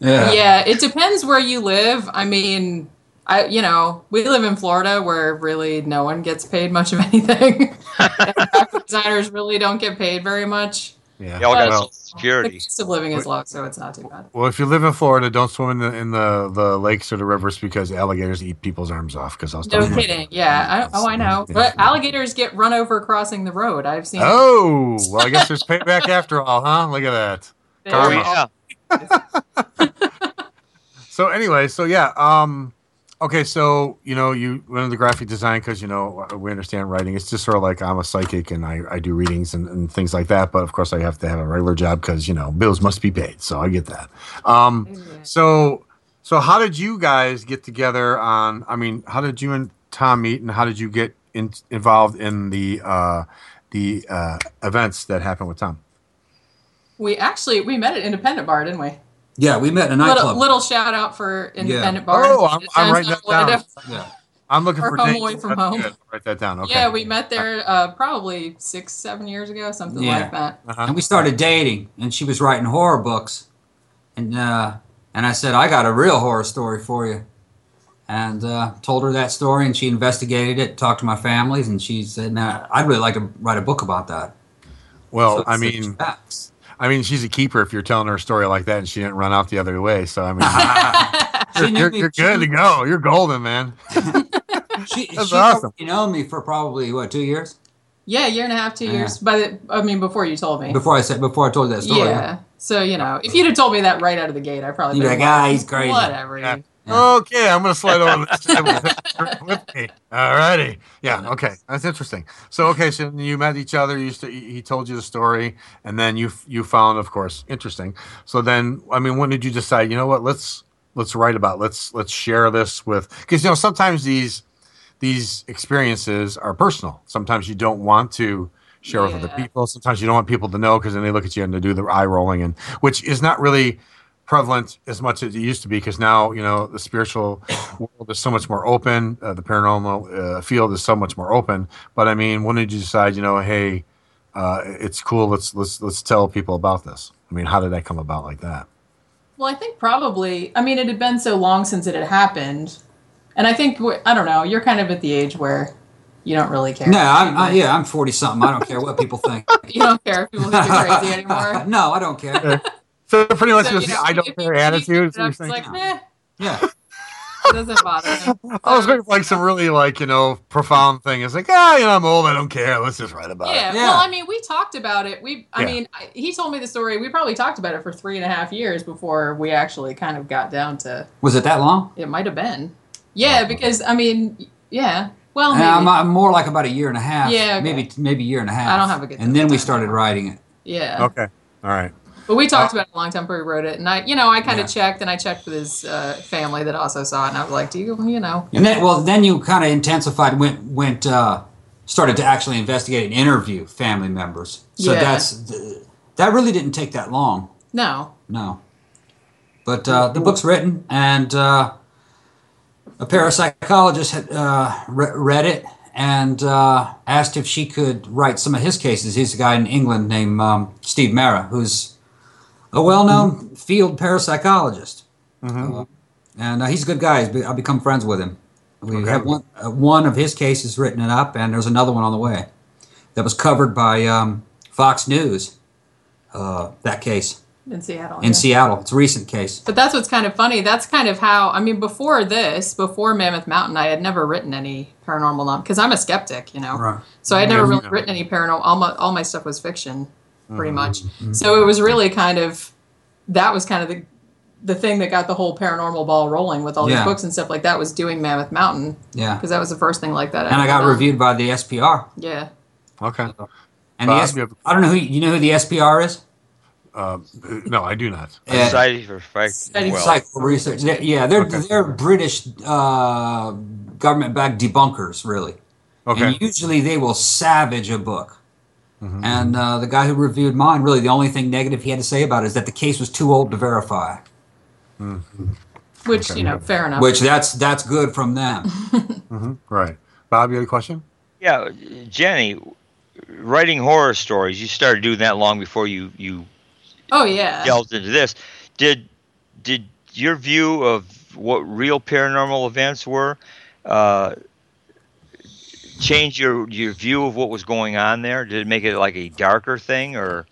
Yeah. yeah, it depends where you live. I mean, I you know, we live in Florida where really no one gets paid much of [LAUGHS] anything. [LAUGHS] Graphic designers really don't get paid very much. Yeah. They all got well, security. The cost of living is low, so it's not too bad. well, if you live in Florida, don't swim in the in the, the lakes or the rivers because alligators eat people's arms off. Because I was No talking about- kidding. Yeah. I, oh, I know. But alligators get run over crossing the road. I've seen. Oh, well, I guess there's payback after all, huh? Look at that. There Oh Karma. go. yeah, [LAUGHS] So anyway, so yeah, um, okay, so you know, you went into graphic design because you know we understand writing. It's just sort of like I'm a psychic and I, I do readings and, and things like that. But of course, I have to have a regular job because you know bills must be paid. So I get that. Um, so so how did you guys get together on? I mean, how did you and Tom meet, and how did you get in, involved in the uh, the uh, events that happened with Tom? We actually we met at Independent Bar, didn't we? Yeah, we met in a Little, nightclub. little shout out for Independent Bar. Oh, I'm- I'm writing that down. like yeah. I'm looking [LAUGHS] for home away from That's home. good. Write that down. Okay. Yeah, we met there uh, probably six, seven years ago, something Yeah. like that. Uh-huh. and we started dating and she was writing horror books and uh, and I said I got a real horror story for you and uh, told her that story and she investigated it talked to my families and she said now I'd really like to write a book about that Well, So- I mean, facts. I mean, she's a keeper if you're telling her a story like that and she didn't run out the other way. So I mean, [LAUGHS] you're, you're, you're good to go. You're golden, man. [LAUGHS] she, That's she awesome. You know me for probably what two years Yeah, year and a half, two Yeah. years. By the, I mean, before you told me. before I said before I told you that story. Yeah. So you know, if you'd have told me that right out of the gate, I probably You'd be like, "Ah, he's crazy." Whatever. Yeah. Okay, I'm gonna slide over this table [LAUGHS] [LAUGHS] with me. Alrighty. Yeah. Okay. That's interesting. So okay, so you met each other. You used to, he told you the story, and then you you found, of course, interesting. So then, I mean, when did you decide? You know what? Let's let's write about. Let's let's share this with because you know sometimes these these experiences are personal. Sometimes you don't want to share with other people. Sometimes you don't want people to know because then they look at you and they do the eye rolling, and which is not really prevalent as much as it used to be because now you know the spiritual world is so much more open uh, the paranormal uh, field is so much more open but i mean when did you decide you know hey uh, it's cool let's let's let's tell people about this i mean how did that come about like that Well, I think probably. I mean, it had been so long since it had happened, and I think i don't know. You're kind of at the age where you don't really care. No, I'm, I, yeah, I'm 40 something. I don't care what people think. [LAUGHS] you don't care if people think you're crazy anymore. [LAUGHS] no, I don't care. [LAUGHS] so pretty much So, just you the know, i don't care you- attitude It's you're like, saying? meh, Yeah. [LAUGHS] it doesn't bother me. [LAUGHS] i was looking for like some really like you know profound thing it's like ah you know i'm old i don't care let's just write about Yeah, it well, I mean, we talked about it. We, I Yeah. mean, I, he told me the story. We probably talked about it for three and a half years before we actually kind of got down to. Was it that long? It might have been. Yeah, because I mean, yeah. Well, maybe. Uh, I'm, I'm more like about a year and a half. Yeah, okay. Maybe maybe a year and a half. I don't have a good And then we started writing it. yeah. okay all right But we Uh, talked about it a long time before we wrote it, and I, you know, I kind of Yeah. checked, and I checked with his uh, family that also saw it, and I was like, "Do you, you know?" And then, well, then you kind of intensified, went went, uh, started to actually investigate and interview family members. So Yeah. that's that really didn't take that long. No. No. But uh, the book's written, and uh, a parapsychologist had uh, re- read it and uh, asked if she could write some of his cases. He's a guy in England named um, Steve Mera, who's a well-known field parapsychologist, Uh, and uh, he's a good guy. Be- I've become friends with him. We Okay. have one uh, one of his cases written it up, and there's another one on the way that was covered by um, Fox News. Uh, that case In Seattle. in yeah. Seattle. It's a recent case. But that's what's kind of funny. That's kind of how I mean. Before this, before Mammoth Mountain, I had never written any paranormal non because I'm a skeptic, you know. Right. So I had never Yeah. really written any paranormal. All my all my stuff was fiction, pretty Mm-hmm. much. So it was really kind of that was kind of the the thing that got the whole paranormal ball rolling with all Yeah. these books and stuff like that was doing Mammoth Mountain Yeah. because that was the first thing like that. And I ever got done. reviewed by the SPR. Yeah. okay And Bob, the S- have- I don't know who you know who the SPR is. uh, no i do not Yeah. Society for Psych- Society for well, Psycho research. They- yeah, they're Okay. they're British uh, government-backed debunkers, really. okay And usually they will savage a book. Mhm. And uh, the guy who reviewed mine, really, the only thing negative he had to say about it is that the case was too old to verify. Which Okay. you know, fair enough. Which that's that's good from them. [LAUGHS] hmm right bob you had a question Yeah, Jenny, writing horror stories. You started doing that long before you you oh yeah. delved into this. Did did your view of what real paranormal events were uh, change your your view of what was going on there? Did it make it like a darker thing, or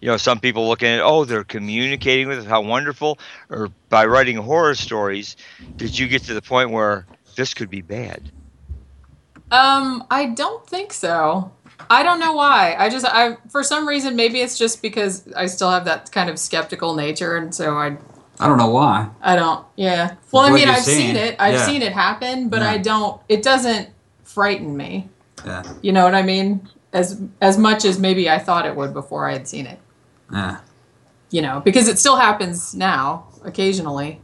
you know, some people looking at oh they're communicating with us, how wonderful, or by writing horror stories, did you get to the point where this could be bad? Um, I don't think so. I don't know why. I just I for some reason maybe it's just because I still have that kind of skeptical nature and so I I don't know why. I don't yeah. Well, I mean I've seen it. I've Yeah. seen it happen, but Yeah. I don't it doesn't frighten me. Yeah. You know what I mean? As as much as maybe I thought it would before I had seen it. Yeah. You know, because it still happens now occasionally.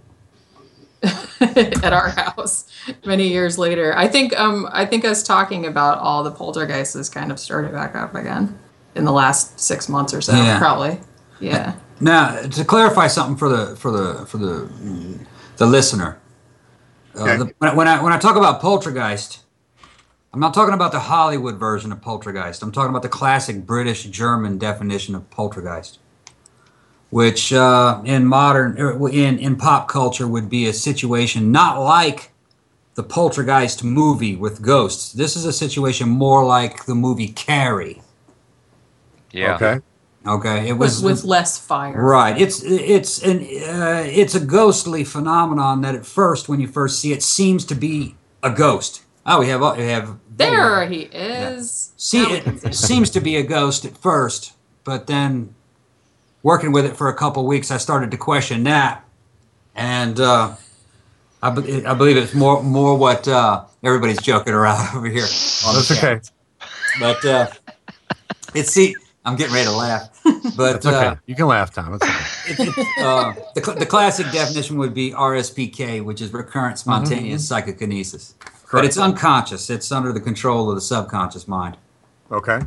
[LAUGHS] at our house many years later. I think um I think us talking about all the poltergeists has kind of started back up again in the last six months or so, Yeah. probably. Yeah. Now, to clarify something for the for the for the the listener, uh, Okay. the, when, I, when I when I talk about poltergeist, I'm not talking about the Hollywood version of poltergeist. I'm talking about the classic British German definition of poltergeist, which uh, in modern er, in in pop culture would be a situation not like the poltergeist movie with ghosts. This is a situation more like the movie Carrie. Yeah. okay Okay, it With, was with less fire. Right. It's it's an uh, it's a ghostly phenomenon that at first, when you first see it, seems to be a ghost. Oh, we have we have There he is. See, Now we can see it [LAUGHS] seems to be a ghost at first, but then working with it for a couple weeks, I started to question that, and uh, I, be- I believe it's more more what uh, everybody's joking around [LAUGHS] over here. on That's okay. But uh, it's see, I'm getting ready to laugh. [LAUGHS] But That's okay. uh, you can laugh, Tom. It's okay. it, it, uh, the, cl- the classic definition would be RSPK, which is recurrent spontaneous psychokinesis. But it's unconscious. It's under the control of the subconscious mind. Okay.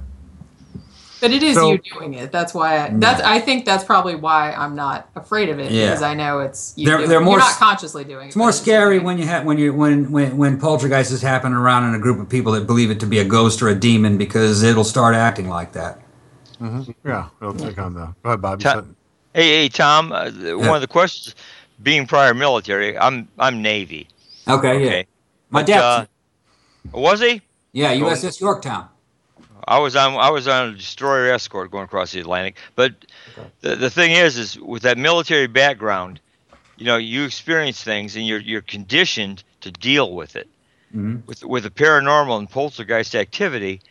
But it is So- you doing it. That's why. I, that's. I think that's probably why I'm not afraid of it Yeah. because I know it's. You They're- doing- they're more You're not consciously doing it. It's more scary when you have when you when when when poltergeist is happening around in a group of people that believe it to be a ghost or a demon because it'll start acting like that. Mm-hmm. Yeah, it'll take on the. Go ahead, Bob. You Ta- said- Hey, hey, Tom. Uh, th- One of the questions, being prior military, I'm I'm Navy. Okay, yeah. My dad. uh, was he? yeah, USS Yorktown. I was on I was on a destroyer escort going across the Atlantic. But the the thing is, is with that military background, you know, you experience things and you're you're conditioned to deal with it. Mhm. With with the paranormal and poltergeist activity,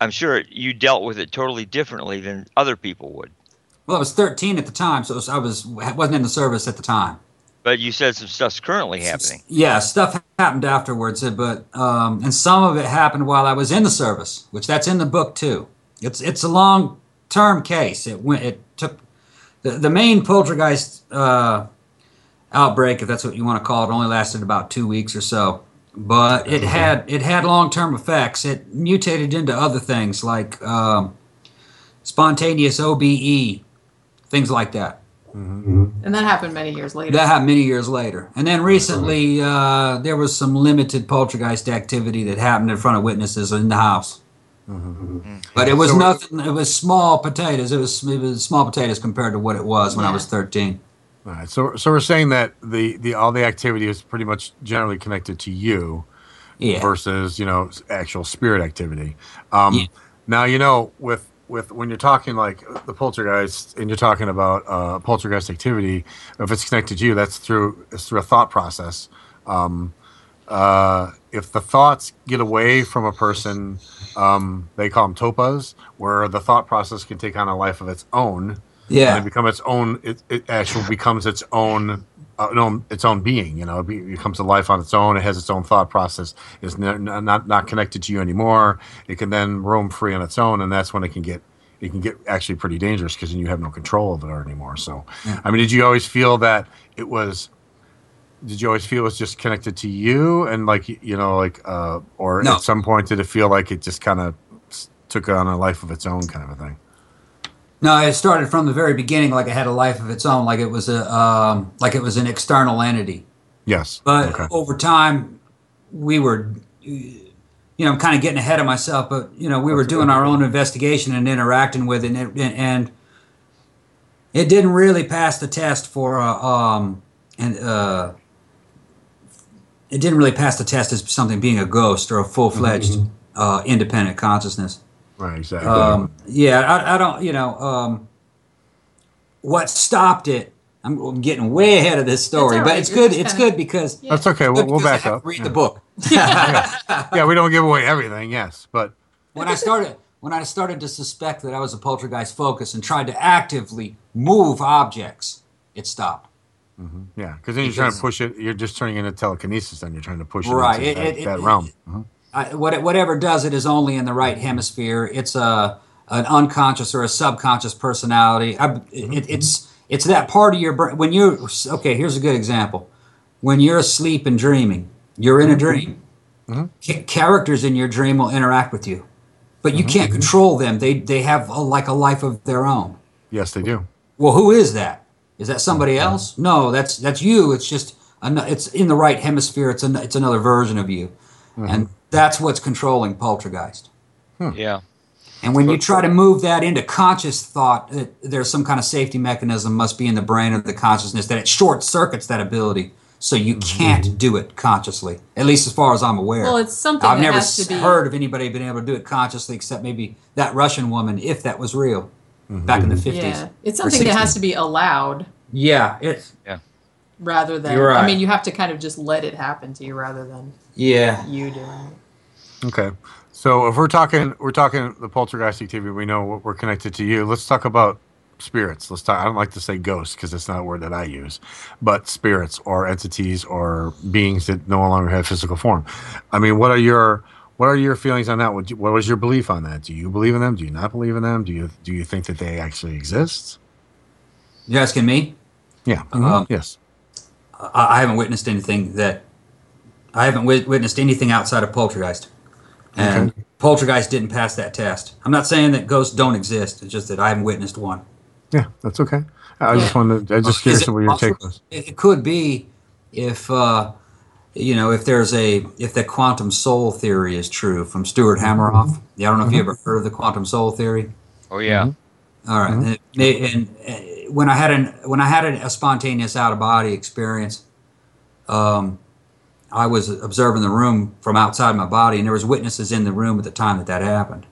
I'm sure you dealt with it totally differently than other people would. Well, I was 13 at the time, so was- I was wasn't in the service at the time. But you said some stuff's currently happening. Yeah, stuff happened afterwards, uh, but um, and some of it happened while I was in the service, which that's in the book too. It's it's a long term case. It went. It took the the main poltergeist uh, outbreak, if that's what you want to call it, only lasted about two weeks or so. But it had it had long term effects. It mutated into other things like um, spontaneous OBE, things like that. And that happened many years later. That happened many years later. And then recently, uh, there was some limited poltergeist activity that happened in front of witnesses in the house. But it was So- nothing. It was small potatoes. It was it was small potatoes compared to what it was when I was thirteen. All right. So, so we're saying that the, the all the activity is pretty much generally connected to you, Yeah. versus you know actual spirit activity. Um, Yeah. Now you know with with when you're talking like the poltergeist and you're talking about uh, poltergeist activity, if it's connected to you, that's through it's through a thought process. Um, uh, if the thoughts get away from a person, um, they call them tulpas, where the thought process can take on a life of its own. Yeah. and it become its own. It, it actually becomes its own. Uh, no, its own being. You know, it be- becomes a life on its own. It has its own thought process. It's n- n- not not connected to you anymore. It can then roam free on its own, and that's when it can get it can get actually pretty dangerous because then you have no control of it anymore. So, Yeah. I mean, did you always feel that it was? Did you always feel it was just connected to you and like you know like uh or No. at some point did it feel like it just kind of took on a life of its own kind of a thing? No, it started from the very beginning, like it had a life of its own, like it was a um, like it was an external entity. Yes. But Okay. over time, we were, you know, I'm kind of getting ahead of myself, but you know, we were doing our own investigation and interacting with it, and, it, and it didn't really pass the test for, uh, um, and uh, it didn't really pass the test as something being a ghost or a full fledged uh, independent consciousness. Right. Exactly. Um, yeah, I, I don't, you know, um, what stopped it. I'm, I'm getting way ahead of this story, all but it's you're good. It's good because That's okay. We'll, we'll because I back up. Read Yeah. the book. [LAUGHS] [LAUGHS] yeah, we don't give away everything. Yes, but when I started when I started to suspect that I was a poltergeist focus and tried to actively move objects, it stopped. yeah, because then you're trying to push it. You're just turning it into telekinesis. Then you're trying to push it Right, into it- that, it- that it- realm. Mhm. I, what, whatever does it is only in the right hemisphere. It's a an unconscious or a subconscious personality. I, mm-hmm. it, it's it's that part of your brain when you're okay. Here's a good example. When you're asleep and dreaming, you're in a mm-hmm. dream. Mm-hmm. Ca- characters in your dream will interact with you, but you can't control them. They they have a, like a life of their own. Yes, they do. Well, who is that? Is that somebody else? No, that's that's you. It's just it's in the right hemisphere. It's an, it's another version of you, and that's what's controlling poltergeist. Hmm. Yeah. And when you try to move that into conscious thought, it, there's some kind of safety mechanism must be in the brain of the consciousness that it short circuits that ability, so you mm-hmm. can't do it consciously. At least as far as I'm aware. Well, it's something I've that never has to be- heard of anybody being able to do it consciously, except maybe that Russian woman, if that was real, mm-hmm. back in the 50s. Yeah, it's something that has to be allowed Yeah, it. rather than. You're I mean, you have to kind of just let it happen to you rather than Yeah. you doing it. Okay. So if we're talking, we're talking the poltergeist activity. We know what we're connected to you. Let's talk about spirits. Let's talk. I don't like to say ghosts because it's not a word that I use, but spirits or entities or beings that no longer have physical form. I mean, what are your what are your feelings on that? What, what was your belief on that? Do you believe in them? Do you not believe in them? Do you do you think that they actually exist? You're asking me? Yeah. Um, Mhm. yes. I, I haven't witnessed anything that I haven't wit- witnessed anything outside of poltergeist, and Okay. poltergeist didn't pass that test. I'm not saying that ghosts don't exist. It's just that I haven't witnessed one. Yeah, that's okay. I just wanted. To, I just curious what your take possible? was. It it could be if uh, you know if there's a if the quantum soul theory is true from Stuart Hameroff. Yeah, I don't know if you Mhm. ever heard of the quantum soul theory. Oh yeah. All right. Mhm. And, it- and, uh, when I had an when I had an, a spontaneous out of body experience, um, I was observing the room from outside my body, and there was witnesses in the room at the time that that happened.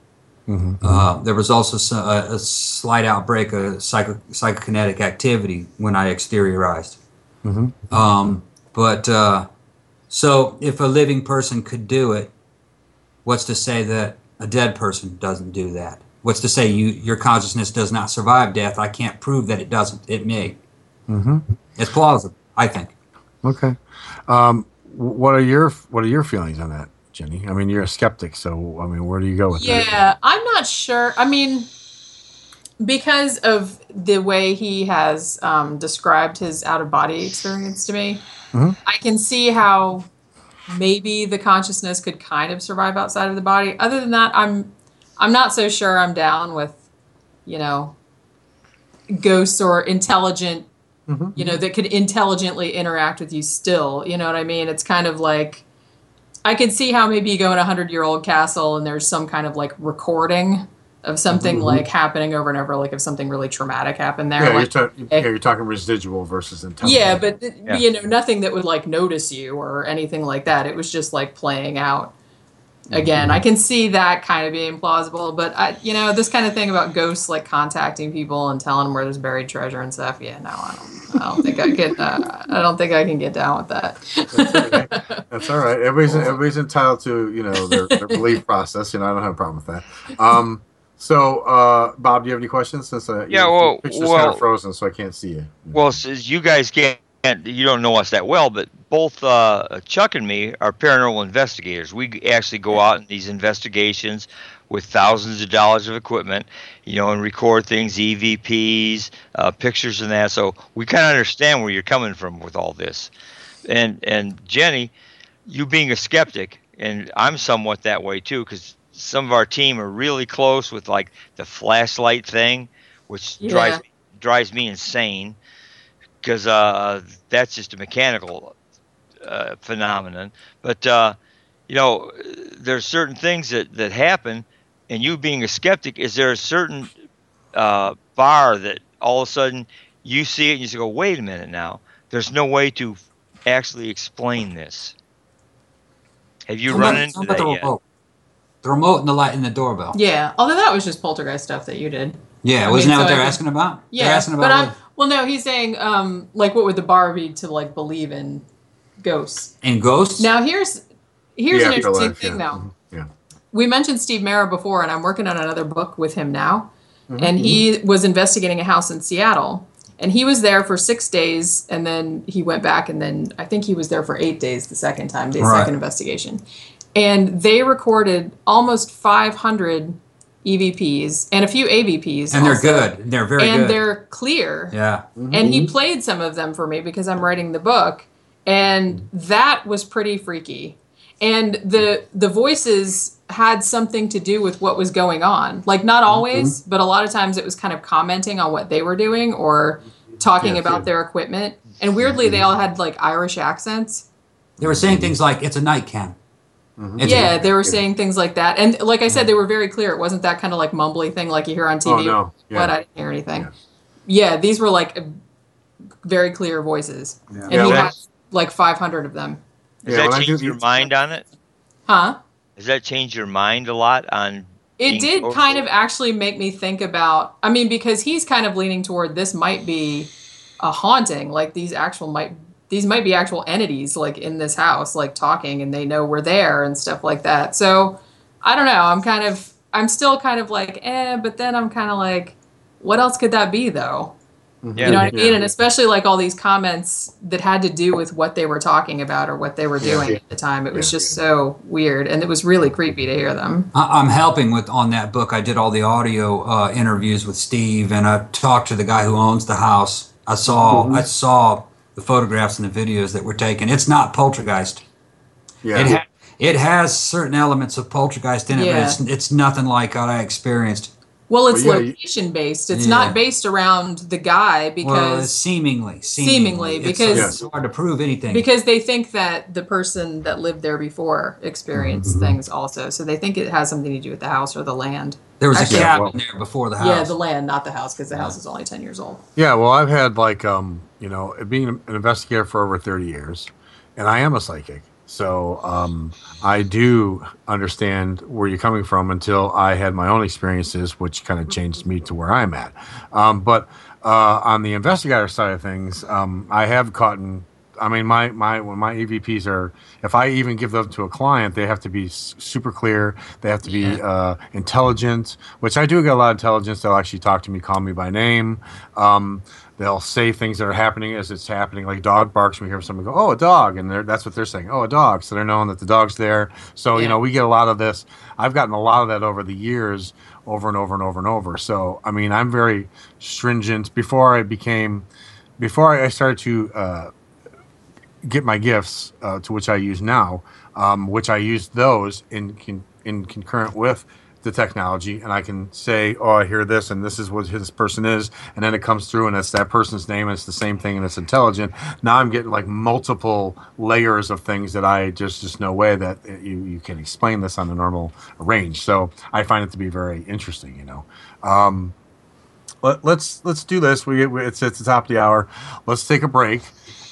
Mm-hmm. Uh, there was also so- a, a slight outbreak of psycho, psychokinetic activity when I exteriorized. Mm-hmm. Um, but uh, so if a living person could do it, what's to say that a dead person doesn't do that? What's to say you your consciousness does not survive death? I can't prove that it doesn't. It may. Mm-hmm. It's plausible, I think. Okay. Um, what are your What are your feelings on that, Jenny? I mean, you're a skeptic, so I mean, where do you go with that? Yeah, I'm not sure. I mean, because of the way he has um, described his out of body experience to me, Mhm. I can see how maybe the consciousness could kind of survive outside of the body. Other than that, I'm I'm not so sure I'm down with, you know, ghosts or intelligent, you know, that could intelligently interact with you still. You know what I mean? It's kind of like I can see how maybe you go in a hundred year old castle and there's some kind of like recording of something Mhm. like happening over and over, like if something really traumatic happened there. Yeah, you're, ta- yeah, you're talking residual versus intelligent. yeah, but th- Yeah. you know, nothing that would like notice you or anything like that. It was just like playing out. Again, I can see that kind of being plausible, but I, you know, this kind of thing about ghosts like contacting people and telling them where there's buried treasure and stuff. Yeah, no, I don't. I don't think I can. Uh, I don't think I can get down with that. [LAUGHS] That's all right. Everybody's everybody's entitled to you know their, their belief process. You know, I don't have a problem with that. Um, so, uh, Bob, do you have any questions? Since uh, Yeah, your well- picture's kind well- of frozen, so I can't see you. Well, since you guys can't, you don't know us that well, but both uh, Chuck and me are paranormal investigators. We actually go out in these investigations with thousands of dollars of equipment, you know, and record things, EVPs, uh, pictures, and that. So we kind of understand where you're coming from with all this. And and Jenny, you being a skeptic, and I'm somewhat that way too, because some of our team are really close with like the flashlight thing, which drives Yeah. me, drives me insane because uh, that's just a mechanical uh, phenomenon. But uh, you know, there's certain things that that happen, and you being a skeptic, is there a certain uh, bar that all of a sudden you see it and you just go, wait a minute now, there's no way to actually explain this. Have you How run about- into that the yet? remote? The remote and the light and the doorbell. yeah, although that was just poltergeist stuff that you did. Yeah, I wasn't mean, that what they're I- asking about? Yeah, they're asking but about I'm well. No, he's saying um, like what would the bar be to like believe in ghosts? what, and ghosts. Now here's here's The an interesting afterlife, thing yeah. though. Yeah. We mentioned Steve Mera before, and I'm working on another book with him now. Mhm. And he was investigating a house in Seattle, and he was there for six days, and then he went back, and then I think he was there for eight days the second time, the Right. second investigation. And they recorded almost 500 EVPs and a few AVPs, and they're good. They're very good and good. they're clear. yeah. And he mm-hmm. played some of them for me because I'm writing the book, and that was pretty freaky. And the the voices had something to do with what was going on. Like not mm-hmm. always, but a lot of times it was kind of commenting on what they were doing or talking Yeah, about yeah. their equipment. And weirdly, they all had like Irish accents. They were saying things like, "It's a night cam." Mm-hmm. It's yeah, they were saying things like that. And like I said, mm-hmm. they were very clear. It wasn't that kind of like mumbly thing like you hear on TV. Oh, no. Yeah. But I didn't hear anything. Yeah, these were like very clear voices. Yeah. And Yeah, he well- had like 500 of them. Does Yeah, that change do your mind on it? Huh? Does that change your mind a lot on? It being did over- kind of actually make me think about, I mean, because he's kind of leaning toward this might be a haunting. Like these actual might, these might be actual entities like in this house, like talking and they know we're there and stuff like that. So I don't know. I'm kind of, I'm still kind of like, eh, but then I'm kind of like, what else could that be though? Yeah. You know what I mean? And especially like all these comments that had to do with what they were talking about or what they were doing at the time. It was just so weird, and it was really creepy to hear them. I- I'm helping with on that book. I did all the audio uh, interviews with Steve, and I talked to the guy who owns the house. I saw I saw the photographs and the videos that were taken. It's not poltergeist. Yeah. It ha- it has certain elements of poltergeist in it, Yeah. but it's it's nothing like what I experienced. Well, it's Well, yeah, location based. It's Yeah. not based around the guy because well, it's seemingly, Seemingly, It's- because- it's hard to prove anything. because they think that the person that lived there before experienced Mm-hmm. things also. So they think it has something to do with the house or the land. there was a Actually- cabin well- there before the house. Yeah, the land, not the house, because the house is only ten years old. Yeah, well, I've had like um, you know, being an investigator for over thirty years, and I am a psychic, so um, I do understand where you're coming from. Until I had my own experiences, which kind of changed me to where I'm at. Um, but uh, on the investigator side of things, um, I have caught. I mean, my my when my EVPs are, if I even give them to a client, they have to be super clear. They have to be uh, intelligent, which I do get a lot of intelligence. They'll actually talk to me, call me by name. Um, they'll say things that are happening as it's happening. Like dog barks, we hear someone go, "Oh, a dog," and they're, that's what they're saying. "Oh, a dog," so they're knowing that the dog's there. So you know, we get a lot of this. I've gotten a lot of that over the years, over and over and over and over. So I mean, I'm very stringent. Before I became, before I started to. Uh, get my gifts uh, to which I use now, um, which I use those in con- in concurrent with the technology, and I can say, "Oh, I hear this, and this is what this person is," and then it comes through, and it's that person's name, and it's the same thing, and it's intelligent. Now I'm getting like multiple layers of things that I just just no way that uh, you you can explain this on a normal range. So I find it to be very interesting, you know. Um, let, let's let's do this. We, we it's at the top of the hour. Let's take a break,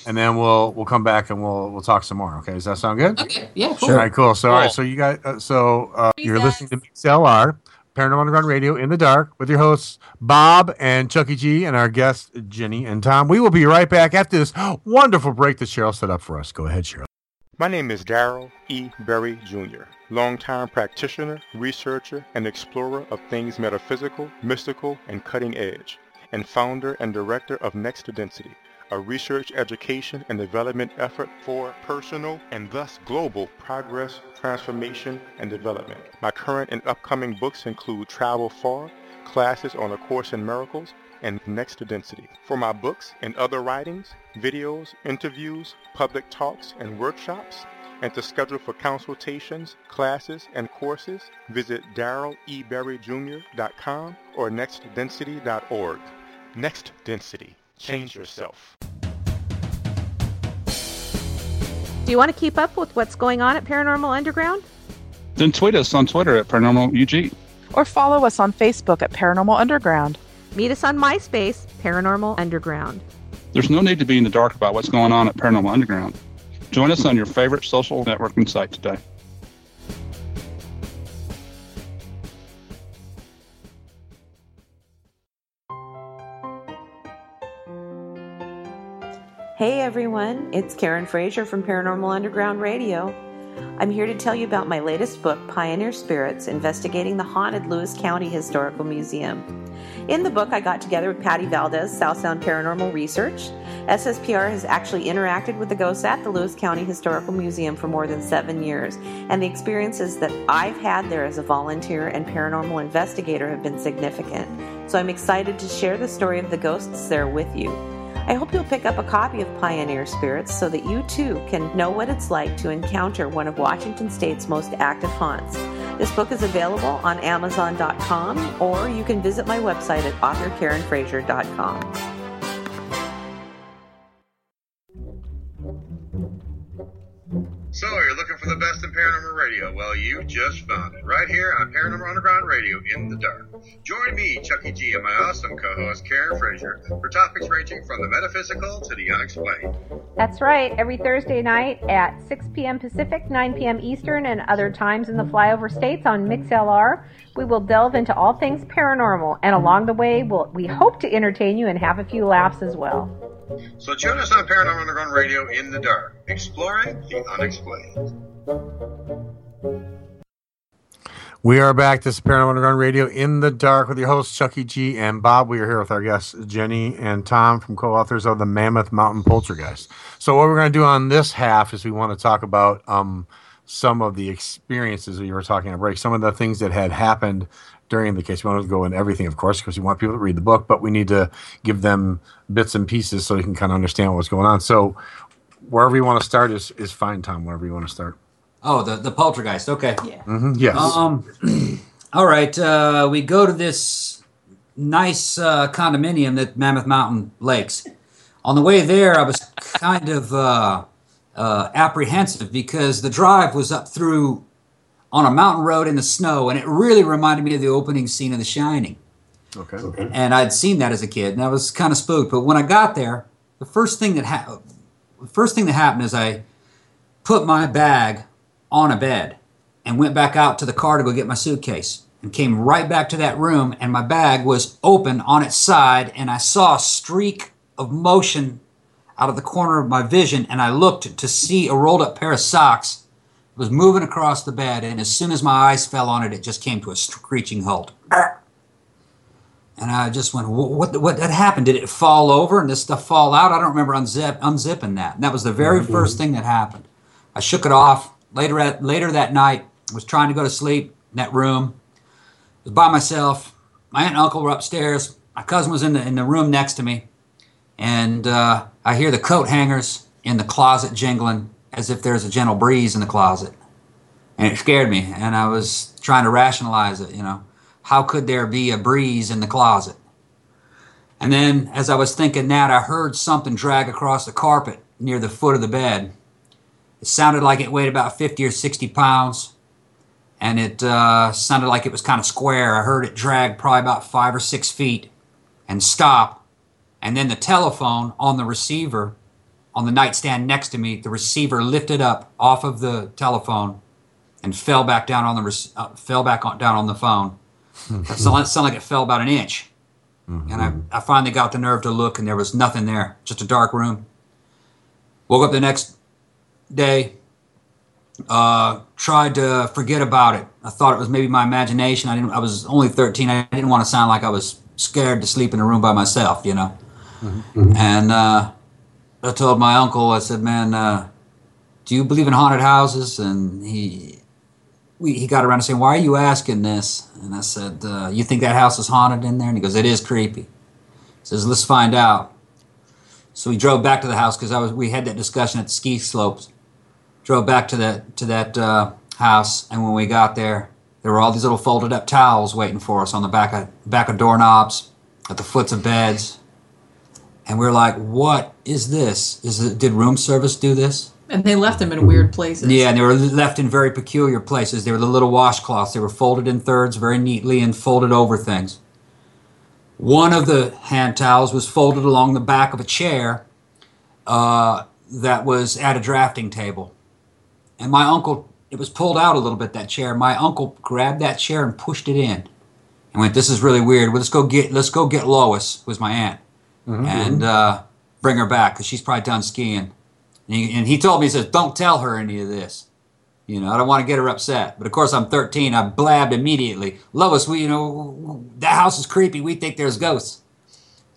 and then we'll we'll come back and we'll we'll talk some more. Okay, does that sound good? Okay, yeah, cool. All right, cool. So all right, so you guys, uh, so uh, you're listening to XLR Paranormal Underground Radio in the dark with your hosts Bob and Chucky G and our guests Jenny and Tom. We will be right back after this wonderful break that Cheryl set up for us. Go ahead, Cheryl. My name is Darrell E. Berry Jr., longtime practitioner, researcher, and explorer of things metaphysical, mystical, and cutting edge, and founder and director of Next to Density, a research, education, and development effort for personal and thus global progress, transformation, and development. My current and upcoming books include Travel Far, Classes on A Course in Miracles, and Next to Density. For my books and other writings, videos, interviews, public talks, and workshops, and to schedule for consultations, classes, and courses, visit darrelleberryjr.com or nextdensity.org. Next Density. Change yourself. Do you want to keep up with what's going on at Paranormal Underground? Then tweet us on Twitter at Paranormal UG. Or follow us on Facebook at Paranormal Underground. Meet us on MySpace, Paranormal Underground. There's no need to be in the dark about what's going on at Paranormal Underground. Join us on your favorite social networking site today. Hey everyone, it's Karen Frazier from Paranormal Underground Radio. I'm here to tell you about my latest book, Pioneer Spirits Investigating the Haunted Lewis County Historical Museum. In the book, I got together with Patty Valdez, South Sound Paranormal Research. SSPR has actually interacted with the ghosts at the Lewis County Historical Museum for more than seven years, and the experiences that I've had there as a volunteer and paranormal investigator have been significant. So I'm excited to share the story of the ghosts there with you. I hope you'll pick up a copy of Pioneer Spirits so that you too can know what it's like to encounter one of Washington State's most active haunts. This book is available on Amazon.com or you can visit my website at authorkarenfrazier.com. So, you're looking for the best in paranormal radio? Well, you just found it. Right here on Paranormal Underground Radio in the dark. Join me, Chucky G, and my awesome co host, Karen Frazier, for topics ranging from the metaphysical to the unexplained. That's right. Every Thursday night at 6 p.m. Pacific, 9 p.m. Eastern, and other times in the flyover states on MixLR, we will delve into all things paranormal. And along the way, we'll, we hope to entertain you and have a few laughs as well. So, join us on Paranormal Underground Radio in the dark, exploring the unexplained. We are back. This is Paranormal Underground Radio in the dark with your hosts Chucky G and Bob. We are here with our guests Jenny and Tom from co-authors of the Mammoth Mountain Poltergeist. So what we're going to do on this half is we want to talk about um, some of the experiences you were talking about, some of the things that had happened during the case. We want to go in everything, of course, because we want people to read the book, but we need to give them bits and pieces so they can kind of understand what's going on. So wherever you want to start is is fine, Tom. Wherever you want to start. Oh, the the poltergeist. Okay. Yeah. Mm-hmm. Yes. Um. [CLEARS THROAT] all right. Uh, we go to this nice uh, condominium at Mammoth Mountain Lakes. On the way there, I was kind of uh, uh, apprehensive because the drive was up through on a mountain road in the snow, and it really reminded me of the opening scene of The Shining. Okay. okay. And I'd seen that as a kid, and I was kind of spooked. But when I got there, the first thing that happened, the first thing that happened is I put my bag on a bed and went back out to the car to go get my suitcase and came right back to that room and my bag was open on its side and I saw a streak of motion out of the corner of my vision and I looked to see a rolled up pair of socks it was moving across the bed and as soon as my eyes fell on it it just came to a screeching halt. And I just went what what, what happened? Did it fall over and this stuff fall out? I don't remember unzip, unzipping that. And that was the very mm-hmm. first thing that happened. I shook it off. Later at later that night was trying to go to sleep in that room. Was by myself. My aunt and uncle were upstairs. My cousin was in the in the room next to me. And uh, i hear the coat hangers in the closet jingling as if there's a gentle breeze in the closet and it scared me and i was trying to rationalize it you know how could there be a breeze in the closet and then as i was thinking that i heard something drag across the carpet near the foot of the bed it sounded like it weighed about 50 or 60 pounds, and it uh, sounded like it was kind of square. I heard it drag probably about five or six feet and stop. And then the telephone on the receiver, on the nightstand next to me, the receiver lifted up off of the telephone and fell back down on the uh, fell back on, down on the phone. [LAUGHS] it sounded like it fell about an inch. Mm-hmm. And I, I finally got the nerve to look, and there was nothing there, just a dark room. Woke up the next day. Uh, tried to forget about it. I thought it was maybe my imagination. I didn't. I was only 13. I didn't want to sound like I was scared to sleep in a room by myself, you know. Mm-hmm. And uh, I told my uncle. I said, "Man, uh, do you believe in haunted houses?" And he we, he got around to saying, "Why are you asking this?" And I said, uh, "You think that house is haunted in there?" And he goes, "It is creepy." He says, "Let's find out." So we drove back to the house because I was we had that discussion at the ski slopes drove back to that to that uh, house, and when we got there, there were all these little folded up towels waiting for us on the back of back of doorknobs, at the foots of beds, and we are like, "What is this? Is it did room service do this?" And they left them in weird places. Yeah, and they were left in very peculiar places. They were the little washcloths. They were folded in thirds very neatly and folded over things. One of the hand towels was folded along the back of a chair uh, that was at a drafting table and my uncle it was pulled out a little bit that chair my uncle grabbed that chair and pushed it in and went this is really weird well, let's go get let's go get lois was my aunt mm-hmm. and uh, bring her back because she's probably done skiing and he, and he told me he says don't tell her any of this you know i don't want to get her upset but of course i'm 13 i blabbed immediately lois we you know that house is creepy we think there's ghosts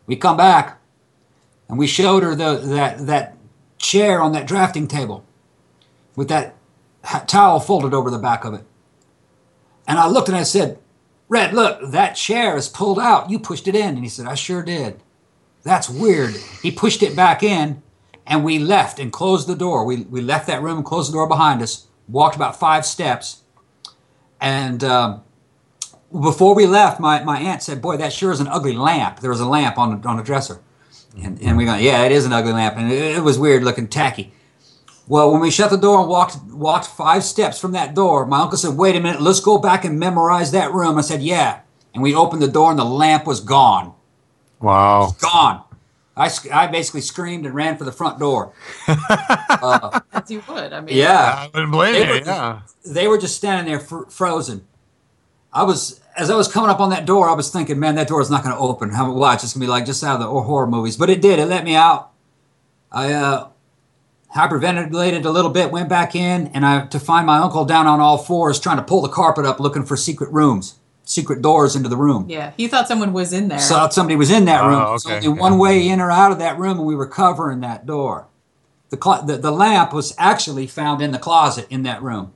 we come back and we showed her the that that chair on that drafting table with that towel folded over the back of it. And I looked and I said, Red, look, that chair is pulled out. You pushed it in. And he said, I sure did. That's weird. He pushed it back in and we left and closed the door. We, we left that room and closed the door behind us, walked about five steps. And um, before we left, my, my aunt said, Boy, that sure is an ugly lamp. There was a lamp on, on the dresser. And, and we go, Yeah, it is an ugly lamp. And it, it was weird looking, tacky. Well, when we shut the door and walked walked five steps from that door, my uncle said, "Wait a minute, let's go back and memorize that room." I said, "Yeah." And we opened the door and the lamp was gone. Wow. Gone. I, I basically screamed and ran for the front door. [LAUGHS] uh, As you would. I mean, yeah. I wouldn't blame they you. Were yeah. Just, they were just standing there fr- frozen. I was, as I was coming up on that door, I was thinking, man, that door is not going to open. How watch? It's going to be like just out of the horror movies. But it did. It let me out. I uh, hyperventilated a little bit, went back in, and I to find my uncle down on all fours trying to pull the carpet up looking for secret rooms, secret doors into the room. Yeah, he thought someone was in there. Thought somebody was in that Oh, room. There's okay, only okay. one way in or out of that room, and we were covering that door. The, cl- the the lamp was actually found in the closet in that room.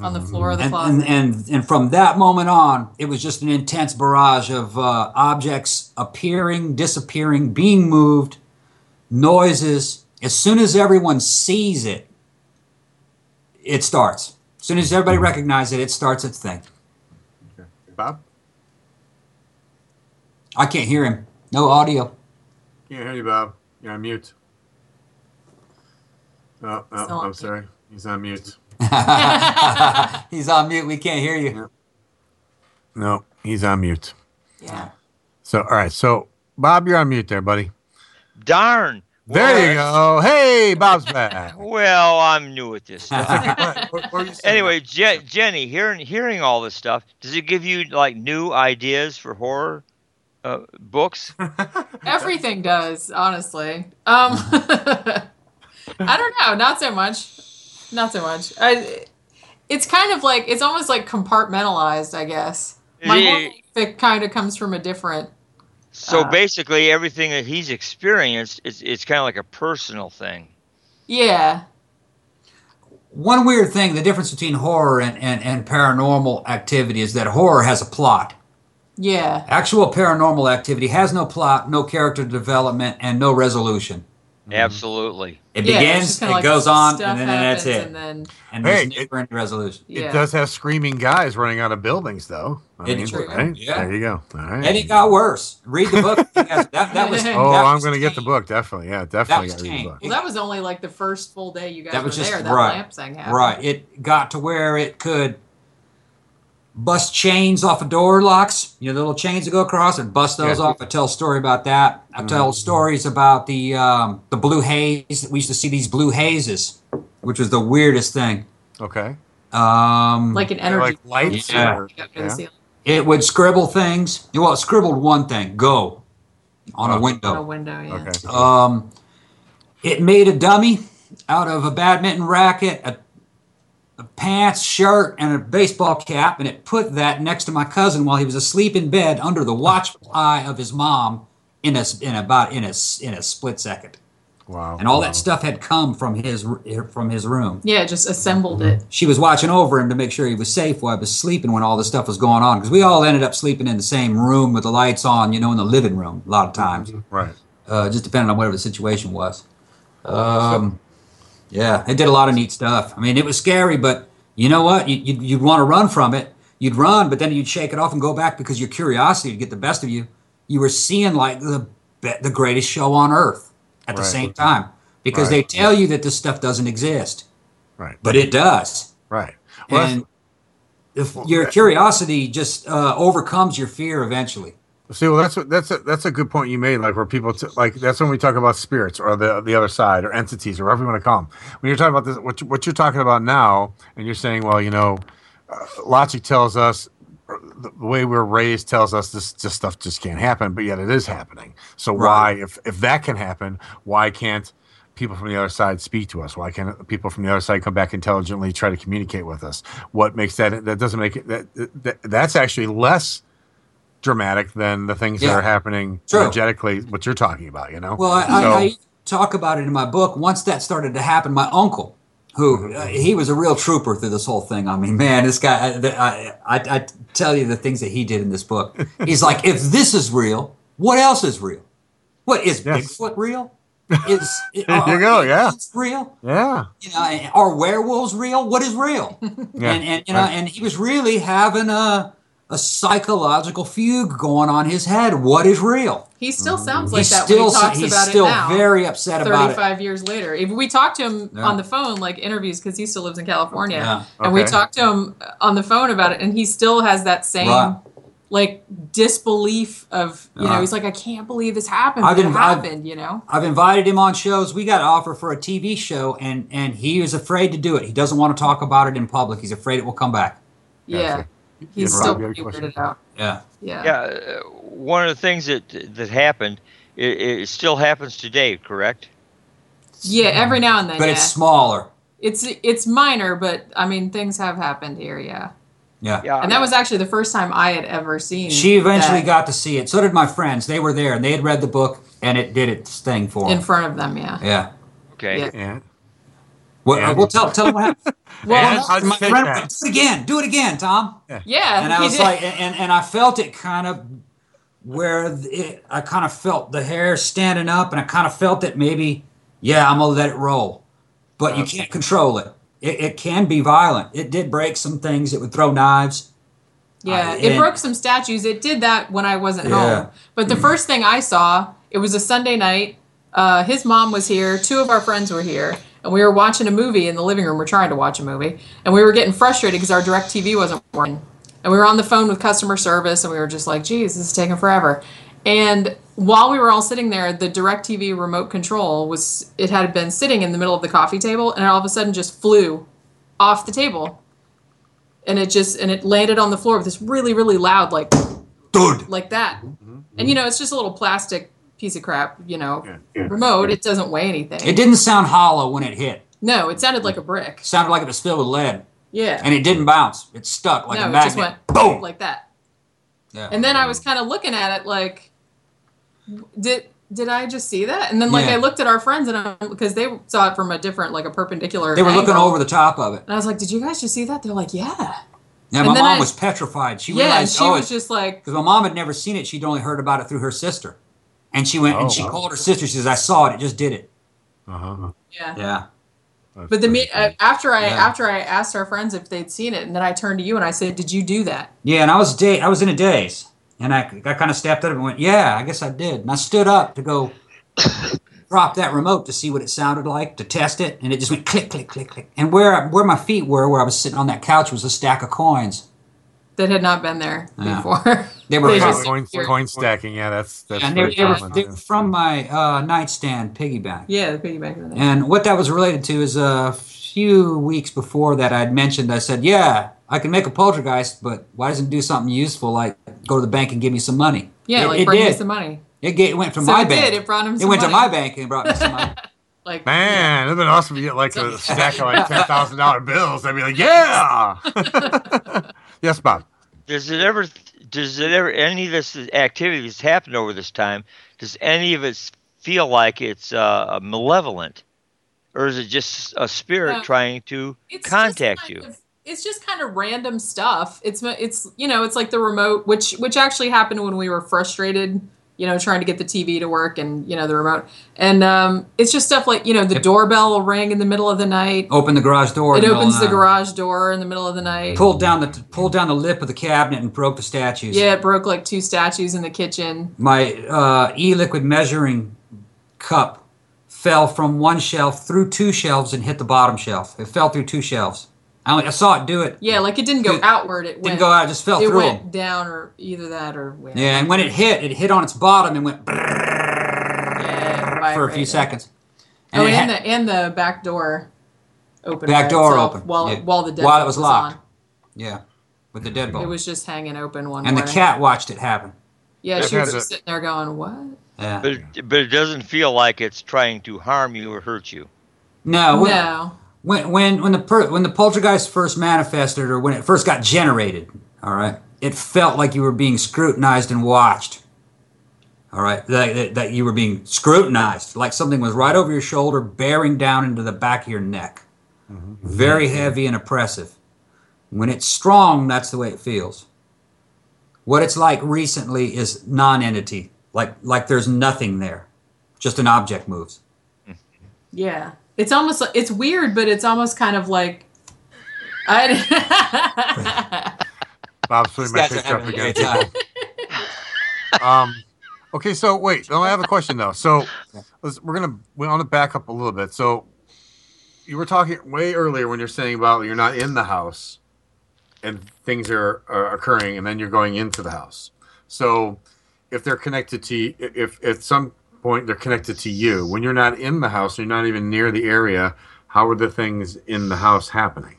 on the floor of the and, closet. and, and and from that moment on, it was just an intense barrage of uh, objects appearing, disappearing, being moved, noises. As soon as everyone sees it, it starts. As soon as everybody recognizes it, it starts its thing. Bob? I can't hear him. No audio. Can't hear you, Bob. You're on mute. Oh, oh I'm sorry. He's on mute. [LAUGHS] He's on mute. We can't hear you. No, he's on mute. yeah. So, all right. So, Bob, you're on mute there, buddy. Darn. There you go. Hey, Bob's back. [LAUGHS] Well, I'm new at this [LAUGHS] stuff. What- what were you saying? anyway, Je- Jenny, hearing hearing all this stuff, does it give you like new ideas for horror uh, books? [LAUGHS] Everything does, honestly. Um, I don't know, not so much. Not so much. I, it's kind of like it's almost like compartmentalized, I guess. My Yeah. whole life, it kind of comes from a different. So Uh, basically, everything that he's experienced, it's it's kind of like a personal thing. Yeah, One weird thing, the difference between horror and, and, and paranormal activity is that horror has a plot. yeah, Actual paranormal activity has no plot, no character development, and no resolution. Mm-hmm. Absolutely. It Yeah, begins, it like goes on, and then that's it. And then And Hey, there's never any resolution. Yeah. It does have screaming guys running out of buildings, though. I It's true. right? Yeah. There you go. All right. And it got worse. Read the book. [LAUGHS] That, that was. [LAUGHS] oh, that I'm going to get the book. Definitely. Yeah, definitely was read the book. well, that was only like the first full day you guys That was were just there. That right. lamp thing happened. Right. It got to where it could bust chains off of door locks. You know, the little chains that go across and bust those Yeah. off. I tell a story about that. I tell stories about the um, the blue haze. We used to see these blue hazes, which was the weirdest thing. Okay. Um, Like an energy. like lights. Yeah. or- up to the yeah. it would scribble things. Well, it scribbled one thing: "Go" on a Oh. window. on a window. Yeah. Okay. Um, it made a dummy out of a badminton racket, a, a pants, shirt, and a baseball cap, and it put that next to my cousin while he was asleep in bed under the watchful eye of his mom in a in about in a in a split second. Wow. And all wow. that stuff had come from his from his room. Yeah, just assembled it. She was watching over him to make sure he was safe while I was sleeping when all this stuff was going on. Because we all ended up sleeping in the same room with the lights on, you know, in the living room a lot of times Right. uh, just depending on whatever the situation was. Um, yeah, it did a lot of neat stuff. I mean, it was scary, but you know what? You, you'd, you'd want to run from it. You'd run, but then you'd shake it off and go back because your curiosity would get the best of you. You were seeing like the the greatest show on earth at the Right. same time because they Right. tell you that this stuff doesn't exist, Right. but it does. Right. Well, and if your curiosity just uh, overcomes your fear eventually. See, well, that's what that's a that's a good point you made. Like where people t- like that's when we talk about spirits or the the other side or entities or whatever you want to call them. When you're talking about this, what you, what you're talking about now, and you're saying, well, you know, uh, logic tells us the way we're raised tells us this this stuff just can't happen, but yet it is happening. So why, if if that can happen, why can't people from the other side speak to us? Why can't people from the other side come back intelligently, try to communicate with us? What makes that that doesn't make it that, that that's actually less dramatic than the things that are happening True. energetically, what you're talking about, you know? Well, I, So- I, I talk about it in my book. Once that started to happen, my uncle, who uh, he was a real trooper through this whole thing. I mean, man, this guy. I, I, I, tell you the things that he did in this book. [LAUGHS] He's like, if this is real, what else is real? What is Yes. Bigfoot real? [LAUGHS] Is There you go, yeah. aliens real? yeah. You know, are werewolves real? What is real? [LAUGHS] Yeah. And and you know, Right. and he was really having a a psychological fugue going on his head. What is real? He still Mm-hmm. sounds like he's that still when he talks he's about still it now. very upset about it. 35 years later. If we talk to him Yeah. on the phone, like interviews, because he still lives in California, Yeah. and we Okay. talked to him on the phone about it, and he still has that same Right. like disbelief of you know Uh-huh. he's like I can't believe this happened, I've but been- it I've- you know. I've invited him on shows. We got an offer for a TV show, and and he is afraid to do it. He doesn't want to talk about it in public. He's afraid it will come back. Yeah, he's Yeah, still Rob, you had a pretty weirded out. Yeah. Yeah. Yeah, uh, one of the things that that happened, it, it still happens today, correct? Yeah, every now and then. but yeah. it's smaller. It's it's minor, but I mean things have happened here. Yeah. Yeah. Yeah. And that was actually the first time I had ever seen. She eventually that got to see it. So did my friends. They were there and they had read the book and it did its thing for in them. front of them. Yeah. Yeah. Okay. Yeah. And Well, And- we'll tell tell them what happened. [LAUGHS] Well, And how'd my take friend that? went, do it again. Do it again, Tom. Yeah. and I was did. like, and, and I felt it kind of where it, I kind of felt the hair standing up, and I kind of felt that maybe, yeah, I'm gonna let it roll, but you can't control it. It, it can be violent. It did break some things. It would throw knives. Yeah, Uh, it and- broke some statues. It did that when I wasn't Yeah. home. But the first thing I saw, it was a Sunday night. Uh, his mom was here. Two of our friends were here, and we were watching a movie in the living room. We're trying to watch a movie, and we were getting frustrated because our DirecTV wasn't working. And we were on the phone with customer service, and we were just like, "Geez, this is taking forever." And while we were all sitting there, the DirecTV remote control was it had been sitting in the middle of the coffee table, and it all of a sudden just flew off the table and it just and it landed on the floor with this really really loud like Dude. like that mm-hmm. and you know it's just a little plastic piece of crap you know remote it doesn't weigh anything It didn't sound hollow when it hit. no it sounded like a brick It sounded like it was filled with lead, yeah and it didn't bounce. It stuck like no a it just went Boom. like that Yeah. and then i was kind of looking at it like did did i just see that and then like Yeah. i looked at our friends and I, because they saw it from a different like a perpendicular They were looking over the top of it. and i was like did you guys just see that they're like yeah Yeah, my then mom I- was petrified. She yeah and realized, she oh, was just like because my mom had never seen it. She'd only heard about it through her sister, and she went Oh, and she wow. called her sister. She says, "I saw it. It just did it." uh-huh. yeah Yeah. That's But the pretty me- uh, after I Yeah. after I asked our friends if they'd seen it, and then I turned to you and I said, "Did you do that?" Yeah, and I was day. I was in a daze, and I, I kind of stepped up and went, "Yeah, I guess I did." And I stood up to go [LAUGHS] drop that remote to see what it sounded like to test it, and it just went click, click, click, click. And where where my feet were, where I was sitting on that couch, was a stack of coins. That had not been there Yeah. before. They [LAUGHS] were They from, just- coin, coin stacking. Yeah, that's that's and they, very they were, common. they were from my uh, nightstand piggyback. yeah, the piggyback. in. And what that was related to is a few weeks before that I'd mentioned, I said, yeah, I can make a poltergeist, but why doesn't it do something useful like go to the bank and give me some money? Yeah, it, like it bring did. you some money. It, ga- it went from So my it bank. did, it brought him It some went to my bank and it brought me some money. [LAUGHS] Like Man, it'd been awesome to get like [LAUGHS] a stack of like ten thousand dollar bills. I'd be like, yeah. Yes, Bob. Does it ever? Does it ever? Any of this activity that's happened over this time? Does any of it feel like it's uh, malevolent, or is it just a spirit No. trying to It's contact you? of- it's just kind of random stuff. It's it's you know it's like the remote, which which actually happened when we were frustrated. You know, trying to get the TV to work and you know the remote, and um, it's just stuff like you know the doorbell will ring in the middle of the night. Open the garage door. It the opens the night. garage door in the middle of the night. Pulled down the pulled down the lip of the cabinet and broke the statues. Yeah, it broke like two statues in the kitchen. My uh, e-liquid measuring cup fell from one shelf through two shelves and hit the bottom shelf. It fell through two shelves. I, only, I saw it do it. Yeah, like it didn't go It outward. It didn't went, go out, it just fell it through went 'em. down or either that or went. Yeah, and when it hit, it hit on its bottom and went yeah, for a few vibrated. seconds. oh, it and had- the and the back door opened. Back door itself open, while yeah. while the deadbolt While it was locked. on. yeah, with the deadbolt. It was just hanging open one and the cat watched it happen. Yeah, I've she was just a- sitting there going, "What?" Yeah. But it, but it doesn't feel like it's trying to harm you or hurt you. No. When, No. When when when the per, when the poltergeist first manifested, or when it first got generated, all right, it felt like you were being scrutinized and watched. All right, that, that, that you were being scrutinized, like something was right over your shoulder, bearing down into the back of your neck. Mm-hmm. Very heavy and oppressive. When it's strong, that's the way it feels. What it's like recently is non-entity, like like there's nothing there, just an object moves. Yeah, it's almost like it's weird, but it's almost kind of like I. [LAUGHS] Bob's putting my These guys picture up again. um, okay, so wait, no, I have a question though. So let's, we're gonna we want to back up a little bit. So you were talking way earlier when you're saying about you're not in the house and things are, are occurring, and then you're going into the house. So if they're connected to y- if at some point they're connected to you when you're not in the house, you're not even near the area. How are the things in the house happening?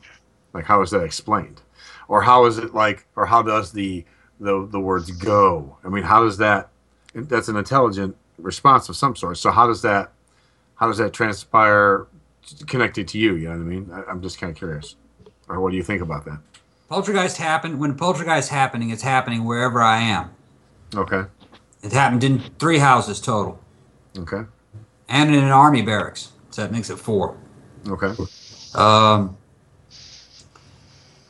Like how is that explained? Or how is it like? Or how does the the the words go? I mean, how does that? That's an intelligent response of some sort. So how does that? how does that transpire connected to you? You know what I mean? I, I'm just kind of curious. Or what do you think about that? Poltergeist happened when poltergeist happening. It's happening wherever I am. Okay. It happened in three houses total, Okay. and in an army barracks. So that makes it four. Okay. Um,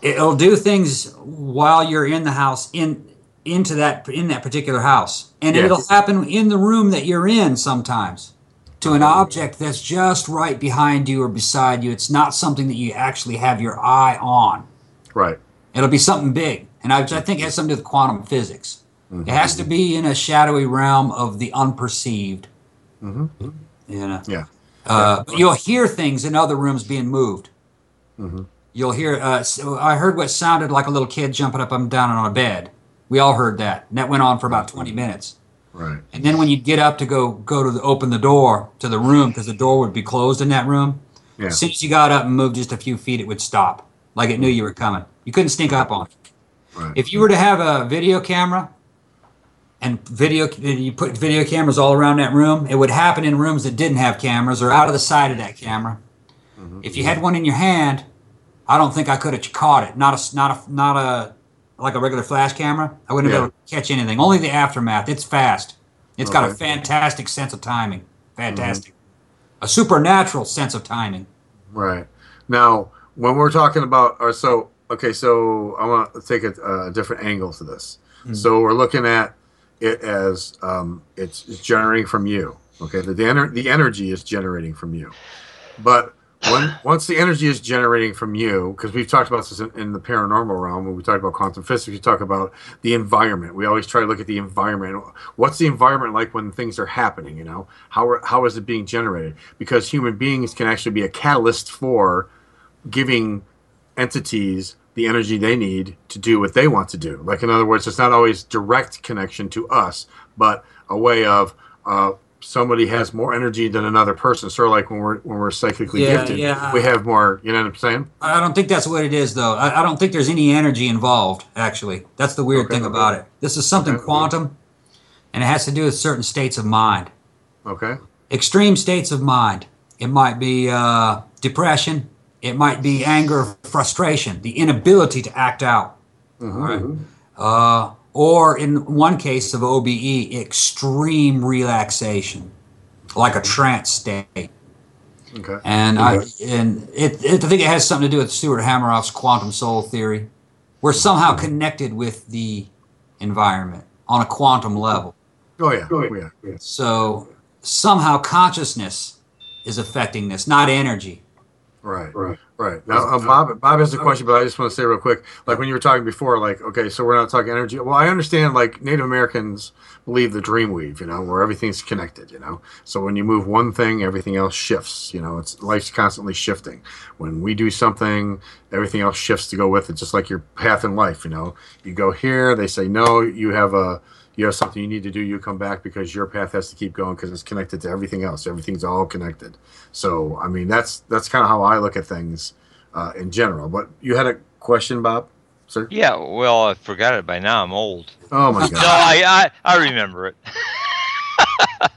it'll do things while you're in the house in into that in that particular house, and Yes. it'll happen in the room that you're in sometimes to an object that's just right behind you or beside you. It's not something that you actually have your eye on. Right. It'll be something big, and I, I think it has something to do with quantum physics. Mm-hmm. It has to be in a shadowy realm of the unperceived. Mm-hmm. You know. Yeah. Uh, but you'll hear things in other rooms being moved. Mm-hmm. You'll hear. Uh, so I heard what sounded like a little kid jumping up and down on a bed. We all heard that, and that went on for about twenty minutes. Right. And then when you'd get up to go go to the, open the door to the room because the door would be closed in that room, Yeah. as soon as you got up and moved just a few feet, it would stop, like it knew you were coming. You couldn't sneak up on it. Right. If you were to have a video camera and video, you put video cameras all around that room, it would happen in rooms that didn't have cameras or out of the side of that camera. If you had one in your hand, I don't think I could have caught it. Not a, not a, not a, like a regular flash camera. I wouldn't have Yeah. been able to catch anything. Only the aftermath. It's fast. It's got a fantastic sense of timing. Fantastic. A supernatural sense of timing. Right. Now, when we're talking about, or so, okay, so I want to take a, a different angle to this. Mhm. So we're looking at it as um, it's, it's generating from you. Okay, the the, ener- the energy is generating from you, but when once the energy is generating from you, because we've talked about this in, in the paranormal realm, when we talk about quantum physics, we talk about the environment. We always try to look at the environment. What's the environment like when things are happening? You know, how how is it being generated? Because human beings can actually be a catalyst for giving entities the energy they need to do what they want to do. Like in other words, it's not always direct connection to us, but a way of uh, somebody has more energy than another person. Sort of like when we're when we're psychically Yeah, gifted, yeah. we have more. You know what I'm saying? I don't think that's what it is, though. I, I don't think there's any energy involved, actually. That's the weird Okay. thing about it. This is something Okay. quantum, and it has to do with certain states of mind. Okay. Extreme states of mind. It might be uh, depression. It might be anger, frustration, the inability to act out. Mm-hmm, right. Mm-hmm. Uh, or in one case of OBE, extreme relaxation, like a mm-hmm. trance state. Okay. And I and it, it I think it has something to do with Stuart Hameroff's quantum soul theory. We're somehow connected with the environment on a quantum level. Oh yeah. Oh yeah. Oh, yeah. So somehow consciousness is affecting this, not energy. Right, right, right. Now, uh, Bob, Bob has a question, but I just want to say real quick. Like when you were talking before, like okay, so we're not talking energy. Well, I understand. Like Native Americans believe the dream weave, you know, where everything's connected, you know. So when you move one thing, everything else shifts. You know, it's life's constantly shifting. When we do something, everything else shifts to go with it, just like your path in life. You know, you go here, they say no, you have a you have something you need to do, you come back because your path has to keep going because it's connected to everything else. Everything's all connected. So, I mean, that's that's kind of how I look at things uh, in general. But you had a question, Bob, sir? Yeah, well, I forgot it by now. I'm old. Oh my [LAUGHS] No, God! I, I, I remember it. [LAUGHS]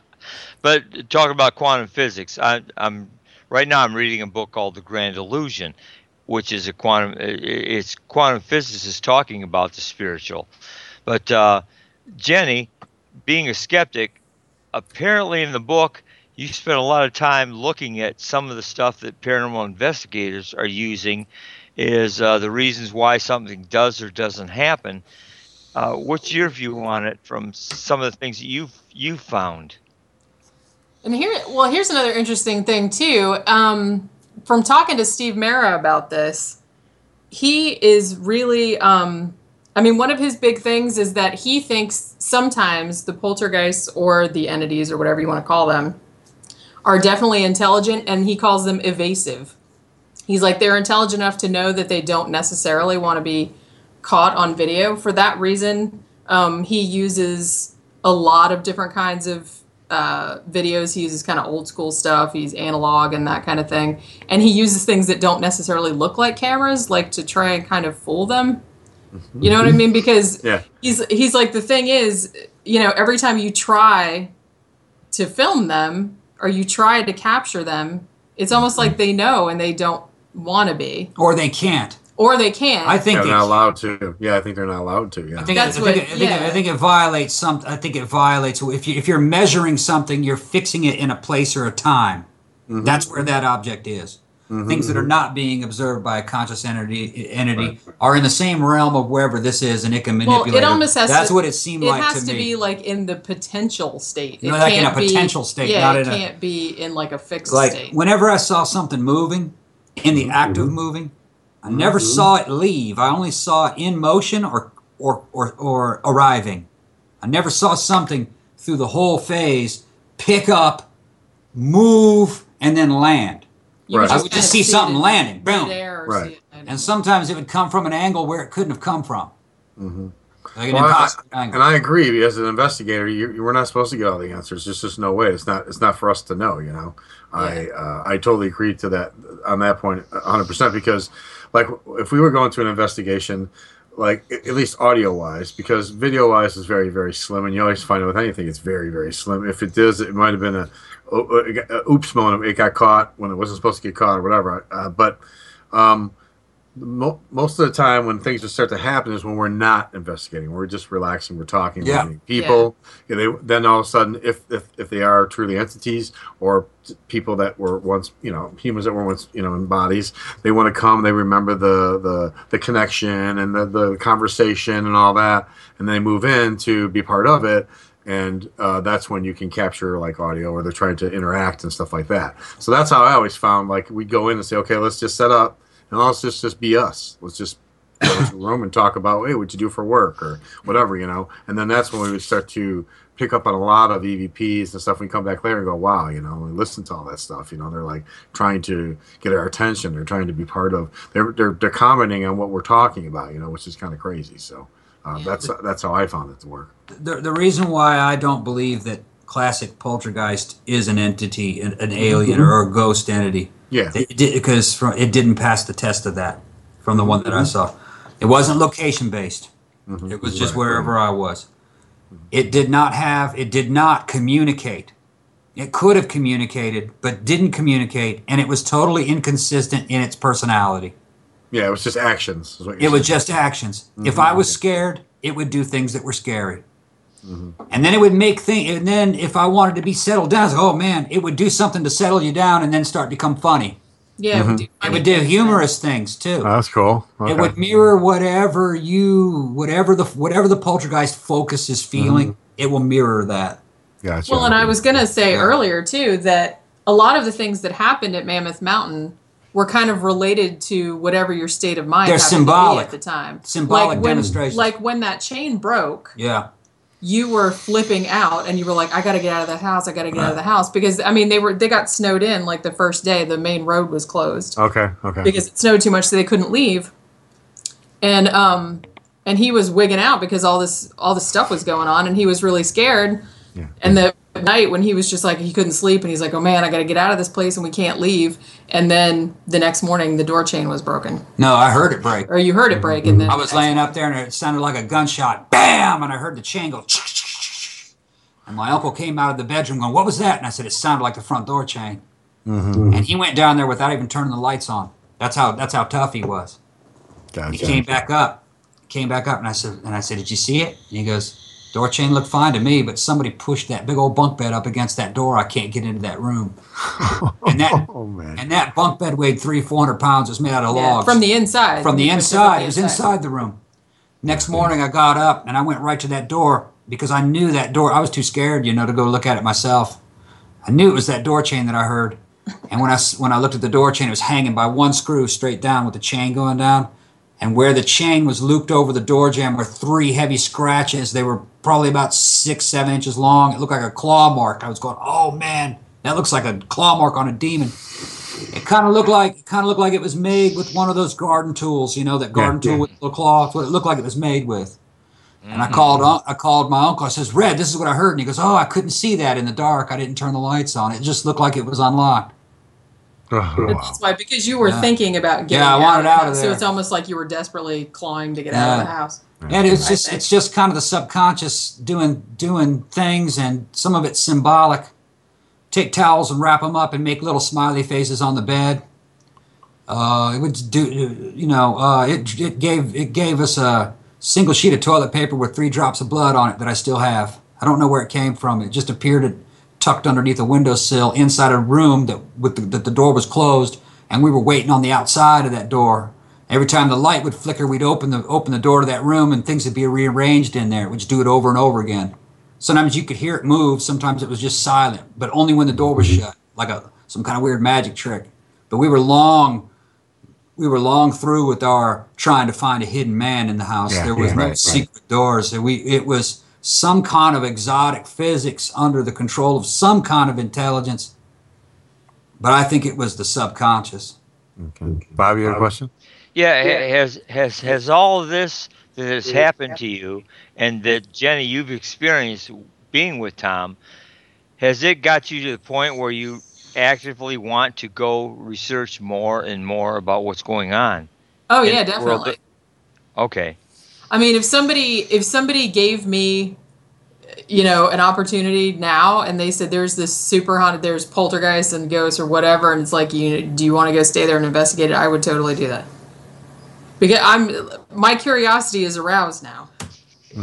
but talk about quantum physics. I, I'm right now. I'm reading a book called The Grand Illusion, which is a quantum. It's quantum physicists talking about the spiritual. But uh, Jenny, being a skeptic, apparently in the book you spent a lot of time looking at some of the stuff that paranormal investigators are using is uh, the reasons why something does or doesn't happen. Uh, what's your view on it from some of the things that you've you found? And here, well, here's another interesting thing too. Um, from talking to Steve Mera about this, he is really. Um, I mean, one of his big things is that he thinks sometimes the poltergeists or the entities or whatever you want to call them are definitely intelligent, and he calls them evasive. He's like they're intelligent enough to know that they don't necessarily want to be caught on video. For that reason, um, he uses a lot of different kinds of uh, videos. He uses kind of old school stuff. He's analog and that kind of thing. And he uses things that don't necessarily look like cameras, like to try and kind of fool them. You know what I mean? Because [LAUGHS] Yeah. he's he's like the thing is, you know, every time you try to film them or you try to capture them, it's almost like they know and they don't want to be, or they can't. or they can't. I think they're they not allowed to. Yeah, I think they're not allowed to. Yeah. I think, That's I, think, what- I, think, yeah. I think it violates some. I think it violates if you if you're measuring something, you're fixing it in a place or a time. Mm-hmm. That's where that object is. Mm-hmm, things that are mm-hmm. not being observed by a conscious entity entity are in the same realm of wherever this is, and it can well, manipulate. it almost has That's to. what it seemed it like has to, to me. be like in the potential state. You it know, like in a can't be- potential state, Yeah, not it in can't be in like a fixed like state. whenever I saw something moving, in the mm-hmm, act of moving, I never saw it leave. I only saw it in motion or or or, or arriving. I never saw something through the whole phase pick up, move, and then land. You would I would just see see something landing. Boom. midair Right. see it landing. And sometimes it would come from an angle where it couldn't have come from. Like an Well, I- impossible angle. and I agree. As an investigator, you, you we're not supposed to get all the answers. There's just no way. It's not. It's not for us to know. You know. I uh, I totally agree to that on that point, 100 percent. Because, like, if we were going to an investigation, like at least audio wise, because video wise is very very slim, and you always find out with anything it's very very slim. If it does, it might have been a, a, a oops moment. It got caught when it wasn't supposed to get caught or whatever. Uh, but. Um, mo- most of the time when things just start to happen is when we're not investigating we're just relaxing we're talking Yeah. we're meeting people yeah. they, then all of a sudden if, if if they are truly entities or people that were once you know humans that were once you know in bodies they want to come they remember the the the connection and the, the conversation and all that and they move in to be part of it and uh, that's when you can capture like audio or they're trying to interact and stuff like that so that's how i always found like we'd go in and say okay let's just set up and let's just just be us. Let's just go into the room and talk about, hey, what'd you do for work or whatever, you know. And then that's when we would start to pick up on a lot of EVPs and stuff. We come back later and go, wow, you know, and listen to all that stuff. You know, they're like trying to get our attention. They're trying to be part of. They're they're, they're commenting on what we're talking about, you know, which is kind of crazy. So uh, that's that's how I found it to work. the, the reason why I don't believe that classic poltergeist is an entity, an, an alien mm-hmm. or a ghost entity. Yeah. Because from, it didn't pass the test of that from the one that I mm-hmm. saw. It wasn't location based. Mm-hmm. It was just Right, wherever I was. It did not have, it did not communicate. It could have communicated, but didn't communicate, and it was totally inconsistent in its personality. Yeah, it was just actions. is what you're It was just actions. Mm-hmm. If I was scared, it would do things that were scary. And then it would make things, and then if I wanted to be settled down, it's like, oh man, it would do something to settle you down and then start to become funny. yeah, it would mm-hmm. do It would do humorous things too. Oh, that's cool. Okay. It would mirror whatever you, whatever the whatever the poltergeist focus is feeling. Mm-hmm. It will mirror that. Gotcha. Well, and I was going to say earlier too that a lot of the things that happened at Mammoth Mountain were kind of related to whatever your state of mind They're happened to symbolic. be at the time. Symbolic like when, demonstrations. Like when that chain broke, Yeah. you were flipping out and you were like, "I got to get out of the house! I got to get out of the house!" Because I mean, they were they got snowed in like the first day. The main road was closed okay. Okay. because it snowed too much, so they couldn't leave. And um, and he was wigging out because all this all this stuff was going on, and he was really scared. Yeah. And the night when he was just like he couldn't sleep, and he's like, "Oh man, I got to get out of this place, and we can't leave." And then the next morning, the door chain was broken, No, I heard it break. or you heard it break, and then I was laying up there and it sounded like a gunshot. Bam! And I heard the chain go. And my uncle came out of the bedroom going, "What was that?" And I said, "It sounded like the front door chain." Mm-hmm. And he went down there without even turning the lights on. That's how that's how tough he was. Gotcha. He came back up, came back up, and I said, and I said, "Did you see it?" And he goes, "Door chain looked fine to me, but somebody pushed that big old bunk bed up against that door. I can't get into that room." [LAUGHS] and that Oh man. and that bunk bed weighed three, four hundred pounds. It was made out of Yeah, logs from the inside. from the inside. up It was inside the room. Next morning, I got up and I went right to that door because I knew that door. I was too scared, you know, to go look at it myself. I knew it was that door chain that I heard. And when I when I looked at the door chain, it was hanging by one screw straight down with the chain going down. And where the chain was looped over the door jamb were three heavy scratches. They were probably about six, seven inches long. It looked like a claw mark. I was going, "Oh man, that looks like a claw mark on a demon." It kind of looked like it kind of looked like it was made with one of those garden tools, you know, that garden yeah. tool with the claw. That's what it looked like it was made with. And I mm-hmm. called un- I called my uncle. I says, "Red, this is what I heard." And he goes, "Oh, I couldn't see that in the dark. I didn't turn the lights on. It just looked like it was unlocked." Oh. That's why because you were Yeah. thinking about getting Yeah, I out, wanted of the out of house. So it's almost like you were desperately clawing to get out of the house. And it's I just it's just kind of the subconscious doing doing things, and some of it's symbolic take towels and wrap them up and make little smiley faces on the bed. Uh, it would do, you know, uh, it, it gave it gave us a single sheet of toilet paper with three drops of blood on it that I still have. I don't know where it came from. It just appeared it tucked underneath a windowsill inside a room that with the, that the door was closed, and we were waiting on the outside of that door. Every time the light would flicker, we'd open the open the door to that room, and things would be rearranged in there. We'd just do it over and over again. Sometimes you could hear it move. Sometimes it was just silent, but only when the door was mm-hmm. shut, like a some kind of weird magic trick. But we were long, we were long through with our trying to find a hidden man in the house. Yeah, there was yeah, no right, right. secret doors. We it was some kind of exotic physics under the control of some kind of intelligence. But I think it was the subconscious. Okay. Bob, you had a question? Yeah, ha- has has has all of this that has happened to you, and that Jenny you've experienced being with Tom, has it got you to the point where you actively want to go research more and more about what's going on? Oh yeah, the world definitely. okay. I mean, if somebody if somebody gave me, you know, an opportunity now, and they said there's this super haunted, there's poltergeist and ghosts or whatever, and it's like, you do you want to go stay there and investigate it? I would totally do that. Because I'm my curiosity is aroused now.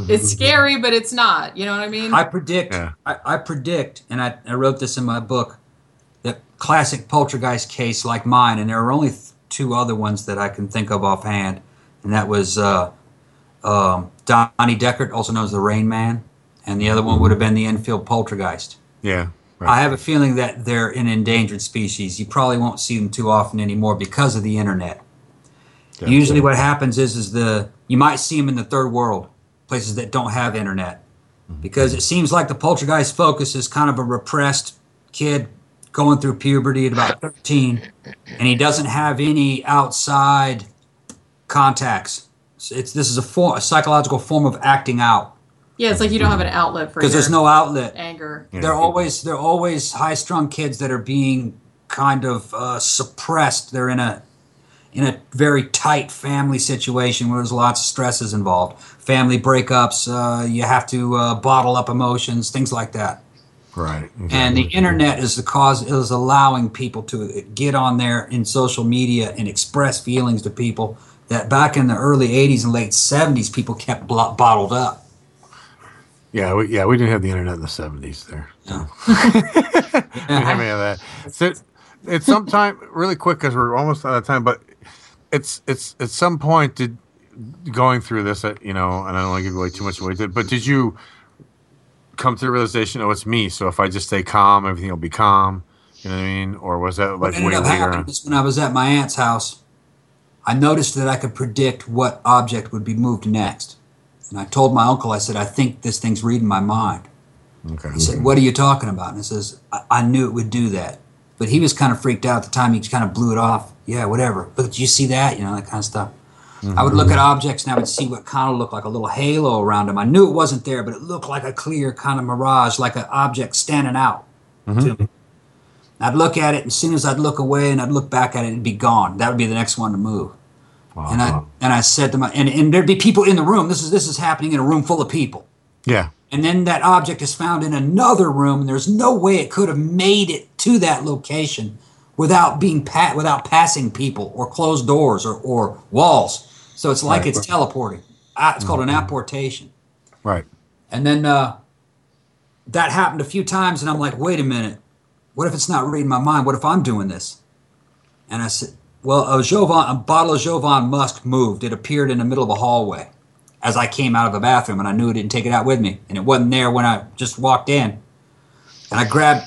It's scary, but it's not. You know what I mean? I predict. I, I predict, and I, I wrote this in my book, that classic poltergeist case like mine, and there are only th- two other ones that I can think of offhand, and that was uh, um, Donnie Decker, also known as the Rain Man, and the other one would have been the Enfield Poltergeist. Yeah. I have a feeling that they're an endangered species. You probably won't see them too often anymore because of the internet. Usually, what happens is, is the you might see them in the third world, places that don't have internet, because it seems like the poltergeist focus is kind of a repressed kid going through puberty at about 13, and he doesn't have any outside contacts. So It's this is a, form, a psychological form of acting out yeah, it's like you don't have an outlet for because there's no outlet. anger. They're always they're always high strung kids that are being kind of uh, suppressed. They're in a in a very tight family situation where there's lots of stresses involved. Family breakups, uh, you have to uh, bottle up emotions, things like that. Right. And the internet is the cause is allowing people to get on there in social media and express feelings to people that back in the early 80s and late 70s people kept bottled up. Yeah, we, yeah, we didn't have the internet in the seventies there. So. [LAUGHS] we didn't have any of that. [LAUGHS] So, it's sometime really quick because we're almost out of time. But it's it's at some point did going through this, uh, you know, and I don't want to give away too much away. But did you come to the realization, oh, it's me? So if I just stay calm, everything will be calm. You know what I mean? Or was that like what ended up happening when I was at my aunt's house, I noticed that I could predict what object would be moved next. And I told my uncle, I said, I think this thing's reading my mind. Okay. He said, What are you talking about? And I says, I, I knew it would do that. But he was kind of freaked out at the time. He kind of blew it off. Yeah, whatever. But did you see that? You know, that kind of stuff. Mm-hmm. I would look at objects and I would see what kind of looked like a little halo around them. I knew it wasn't there, but it looked like a clear kind of mirage, like an object standing out mm-hmm. to me. I'd look at it, and as soon as I'd look away and I'd look back at it, it'd be gone. That would be the next one to move. And I and I said to my and, and there'd be people in the room. This is this is happening in a room full of people. Yeah. And then that object is found in another room, and there's no way it could have made it to that location without being pa- without passing people or closed doors or, or walls. So it's like Right, it's teleporting. Ah, It's called an Mhm. apportation. Right. And then uh, that happened a few times, and I'm like, wait a minute. What if it's not reading my mind? What if I'm doing this? And I said, well, a, Jovan, a bottle of Jovan Musk moved. It appeared in the middle of a hallway as I came out of the bathroom, and I knew I didn't take it out with me. And it wasn't there when I just walked in. And I grabbed,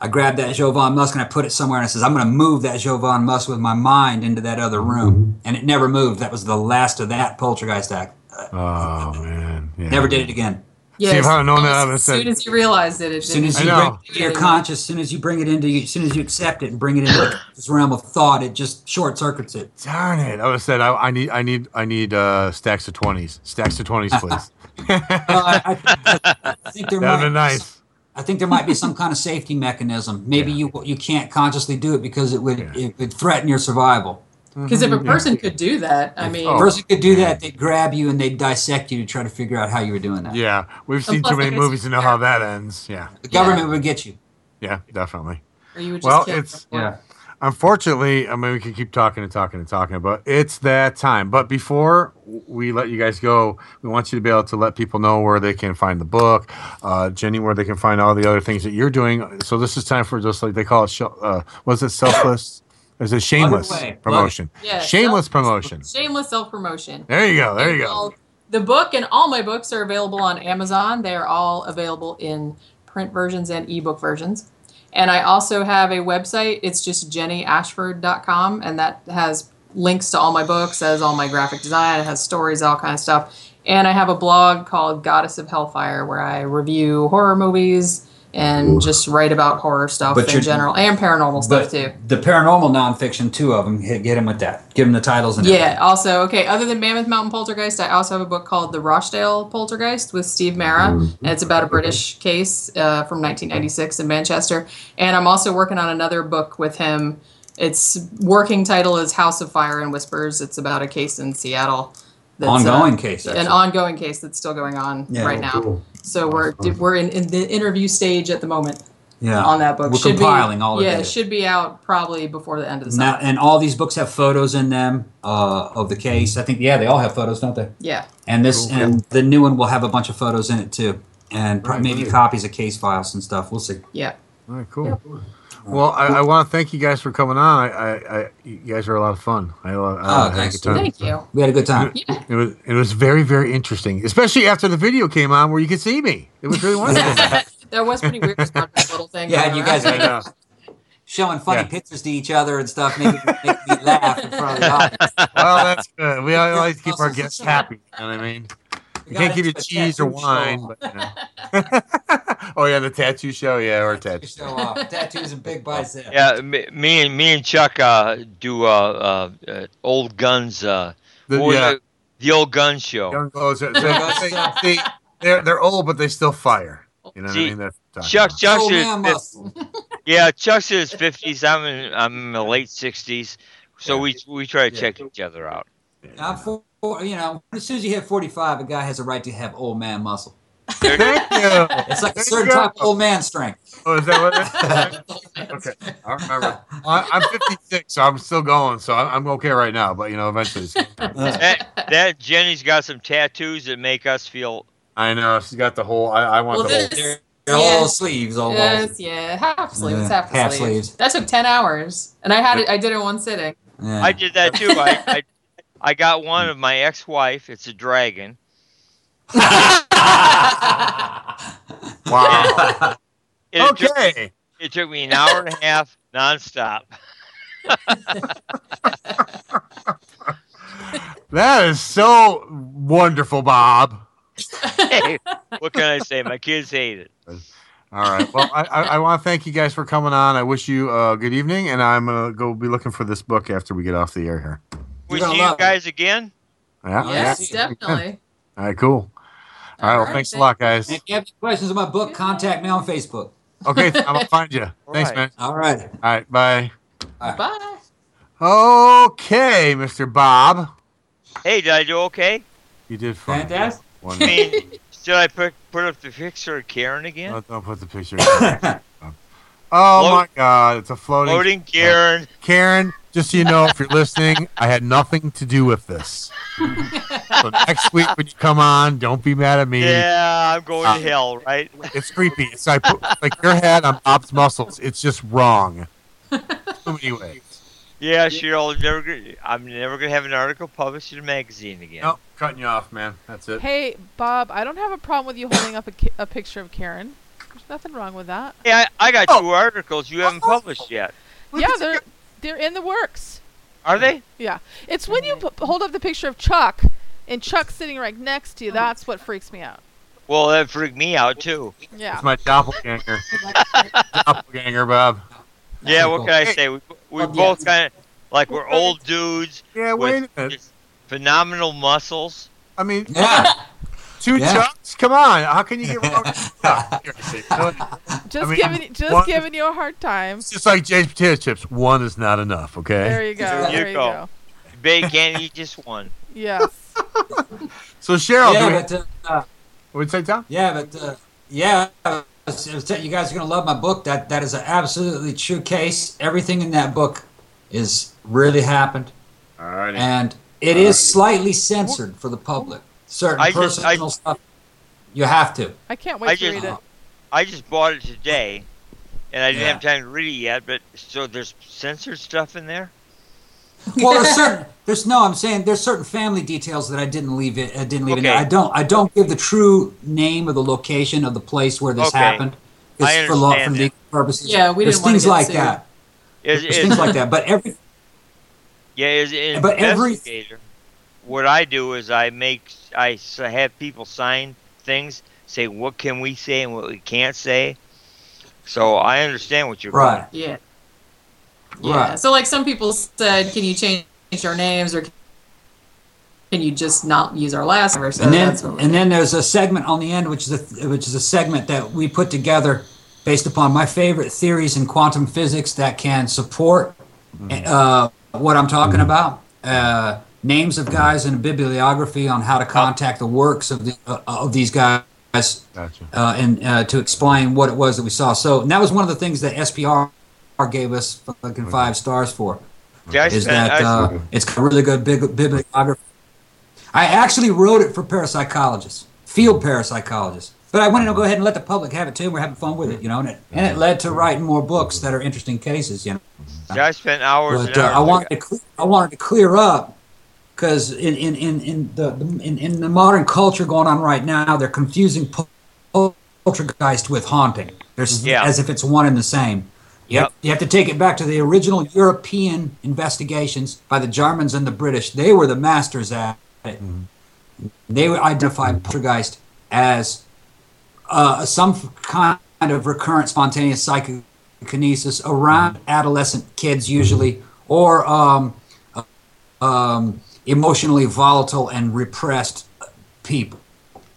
I grabbed that Jovan Musk and I put it somewhere, and I says, I'm going to move that Jovan Musk with my mind into that other room. Mm-hmm. And it never moved. That was the last of that poltergeist act. Oh man. Yeah. Never did it again. See, if I'd known that, I would have As soon as you realize it, it As soon as you bring it to your conscious, as soon as you bring it into, you, as soon as you accept it and bring it into [CLEARS THROAT] this realm of thought, it just short circuits it. Darn it! I would have said I, I need I need I need uh, stacks of twenties. Stacks of twenties, please. [LAUGHS] I, I, I think there That'd might be nice. I think there might be some kind of safety mechanism. Maybe you you can't consciously do it because it would it would threaten your survival. Because if a person could do that, I mean, a person could do that, they'd grab you and they'd dissect you to try to figure out how you were doing that. Yeah, we've And seen too many movies to know how that ends. Yeah. The government would get you. Yeah, definitely. Or you would just well, it's them? Yeah. unfortunately. I mean, we can keep talking and talking and talking, but it's that time. But before we let you guys go, we want you to be able to let people know where they can find the book, uh, Jenny, where they can find all the other things that you're doing. So this is time for just like they call it. sh- Uh, was it selfless? Is a shameless Plug it away. promotion? Yeah, shameless self- promotion. Shameless self promotion. There you go. There you go. The book and all my books are available on Amazon. They are all available in print versions and ebook versions. And I also have a website. It's just jennyashford.com, and that has links to all my books, has all my graphic design, it has stories, all kind of stuff. And I have a blog called Goddess of Hellfire where I review horror movies and just write about horror stuff But in general and paranormal stuff too. the paranormal nonfiction, two of them, hit, get him with that. Give him the titles and Yeah. Also, okay. Other than Mammoth Mountain Poltergeist, I also have a book called The Rochdale Poltergeist with Steve Mera, and it's about a British case uh, from 1996 in Manchester. And I'm also working on another book with him. Its working title is House of Fire and Whispers. It's about a case in Seattle. Ongoing case, An ongoing case that's still going on Yeah. right now. cool. So we're we're in, in the interview stage at the moment. Yeah. On that book, We're Should compiling be, all of Yeah, it. it should be out probably before the end of the Now, and all these books have photos in them uh, of the case. I think, yeah, they all have photos, don't they? Yeah. And this Cool. and the new one will have a bunch of photos in it too, and Right, maybe right. copies of case files and stuff. We'll see. Yeah. All right, cool. Well, I, I want to thank you guys for coming on. I, I, I, you guys are a lot of fun. I, uh, Oh, had a thanks. Thank you. We had a good time. It was it was very very interesting, especially after the video came on where you could see me. It was really wonderful. [LAUGHS] that was pretty weird. Just this little thing. Yeah, going you guys around. I know. showing funny Yeah. pictures to each other and stuff, making, making me laugh in front of the audience. [LAUGHS] well, that's good. We always like to keep our guests happy. You know what I mean? We We can't got give you cheese or wine, but you know. [LAUGHS] oh yeah, the tattoo show, yeah, or tattoo. Show off tattoos and big biceps. Yeah, me, me and me and Chuck uh, do uh, uh, uh, old guns. Uh, The- yeah. it? the old gun show. Young clothes. So, they, they, they're they're old, but they still fire. You know what I mean? That's what I'm Chuck, about. Chuck's Oh, in man, yeah, Chuck's in his fifties. I'm in I'm in the late sixties. So Yeah. we we try to Yeah. check each other out. I'm for, you know, as soon as you hit 45, a guy has a right to have old man muscle. Thank you. [LAUGHS] It's like a There you certain type of old man strength. Oh, is that what it is? [LAUGHS] okay, I remember. I, I'm 56, so I'm still going, so I'm, I'm okay right now. But you know, eventually, it's [LAUGHS] that, that Jenny's got some tattoos that make us feel. I know she's got the whole. I, I want Well, the whole. this, They're Yeah. all sleeves, all yes, yeah, half sleeves, Yeah, half, half sleeves. sleeves. That took ten hours, and I had it. I did it in one sitting. Yeah. I did that too. I, I I got one of my ex-wife. It's a dragon. [LAUGHS] Wow. And it took me- okay. it took me an hour and a half nonstop. [LAUGHS] That is so wonderful, Bob. hey, what can I say? My kids hate it. All right. Well, I, I, I want to thank you guys for coming on. I wish you a good evening, and I'm gonna go be looking for this book after we get off the air here. We see you love it. guys again. Yeah. Yes, yeah. definitely. [LAUGHS] All right. Cool. All right. Well, right, thanks a lot, guys. If you have any questions on my book, contact me on Facebook. Okay, [LAUGHS] I'm gonna find you. Thanks, right. man. All right. All right. Bye. Bye. Okay, Mr. Bob. Hey, did I do okay? You did fine. Fantastic. I Wonderful. mean, should I put put up the picture of Karen again? Don't, don't put the picture. [LAUGHS] oh Float- my God! It's a floating. Floating Karen. Karen, just so you know, if you're listening, I had nothing to do with this. so next week when you come on, don't be mad at me. Yeah, I'm going Uh, to hell, right? It's creepy. It's like, like your head on Bob's muscles. It's just wrong. Too many ways. Yeah, Cheryl. Never. I'm never gonna have an article published in a magazine again. Nope, cutting you off, man. That's it. Hey, Bob, I don't have a problem with you holding up a, ki- a picture of Karen. There's nothing wrong with that. Yeah, I, I got Oh. two articles you haven't published yet. yeah, they're they're in the works. Are they? Yeah, it's when you p- hold up the picture of Chuck and Chuck sitting right next to you. That's what freaks me out. Well, that freaked me out too. Yeah. It's my doppelganger. [LAUGHS] doppelganger, Bob. Yeah, what can I say? We, we Well, both yes. kind of like we're old dudes Yeah, wait a with minute. phenomenal muscles. I mean, Yeah. Two Yeah. chucks? Come on. How can you get wrong with Chuck? Seriously, really? Just I mean, giving just one- giving you a hard time. It's just like Jay's potato chips. One is not enough, okay? There you go. There you There you go. go. They can't just one. Yes. So, Cheryl, do yeah, we, but uh, what'd you say, Tom? yeah, but uh, yeah, you guys are going to love my book. That that is an absolutely true case. Everything in that book is really happened, All right. and it is slightly censored for the public. Certain I just- personal I- stuff you have to. I can't wait I to just, read it. I just bought it today, and I didn't Yeah. have time to read it yet. But so there's censored stuff in there. Well, there's [LAUGHS] certain there's no. I'm saying there's certain family details that I didn't leave it. I didn't leave in there. Okay. I don't. I don't give the true name or the location of the place where this Okay. happened. It's I for law for understand legal purposes. Yeah, we there's didn't wanna things get like sued. that. Is, There's is, things like that. But every [LAUGHS] Yeah, as an But every- investigator, what I do is I make I have people sign things, say what can we say and what we can't say. So I understand what you're Right. Yeah. Yeah. Right. So like some people said, can you change our names or can you just not use our last name? So and then and then there's a segment on the end, which is a which is a segment that we put together based upon my favorite theories in quantum physics that can support uh, what I'm talking about. Uh, names of guys in a bibliography on how to contact the works of the uh, of these guys. Gotcha. Uh, and uh, to explain what it was that we saw. So and that was one of the things that SPR gave us fucking five stars for. Yeah, I is spent- that I- uh, it's a really good big, bibliography. I actually wrote it for parapsychologists, field parapsychologists. But I wanted to go ahead and let the public have it too. We're having fun with it, you know, and it, and it led to writing more books that are interesting cases, you know. Yeah, I spent hours But and uh, hours. I wanted to cle- I wanted to clear up because in in in in the, in, in the modern culture going on right now, they're confusing pol- pol- poltergeist with haunting. There's Yeah. as if it's one and the same. You, have, Yep. you have to take it back to the original European investigations by the Germans and the British. They were the masters at it. They would identify poltergeist as uh, some kind of recurrent spontaneous psychokinesis around adolescent kids, usually, or um, um, emotionally volatile and repressed people.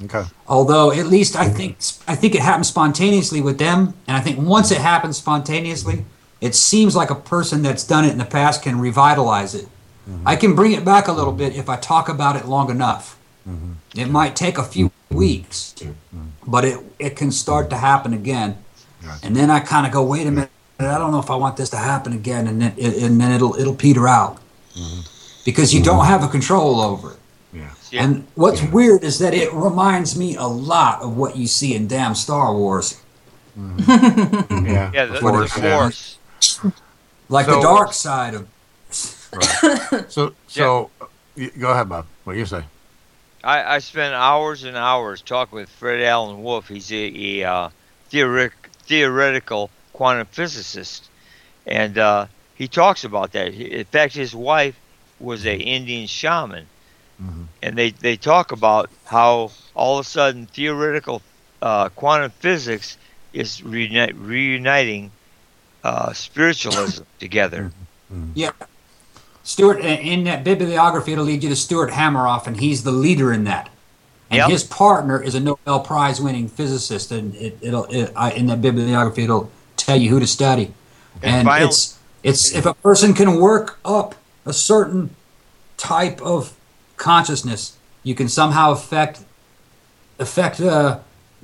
Okay. Although, at least I think I think it happens spontaneously with them, and I think once it happens spontaneously, it seems like a person that's done it in the past can revitalize it. Mm-hmm. I can bring it back a little bit if I talk about it long enough. Mm-hmm. It might take a few mm-hmm. weeks, but it it can start to happen again, and then I kind of go, wait a minute, I don't know if I want this to happen again, and then it, and then it'll it'll peter out because you don't have a control over it. Yeah. And what's weird is that it reminds me a lot of what you see in damn Star Wars. [LAUGHS] Yeah. yeah, the, Force, the force. Like So- the dark side of [LAUGHS] So so y- go ahead, Bob. What do you say? I, I spent hours and hours talking with Fred Alan Wolf. He's a, a uh, theoretic, theoretical quantum physicist, and uh, he talks about that. He- In fact, his wife was a Indian shaman, and they, they talk about how all of a sudden theoretical uh, quantum physics is reuni- reuniting uh, spiritualism [COUGHS] together. yeah. Stuart in that bibliography, it'll lead you to Stuart Hameroff, and he's the leader in that. And Yep. his partner is a Nobel Prize winning physicist, and it, it'll it, I, in that bibliography it'll tell you who to study. And And final- it's it's if a person can work up a certain type of consciousness, you can somehow affect affect uh,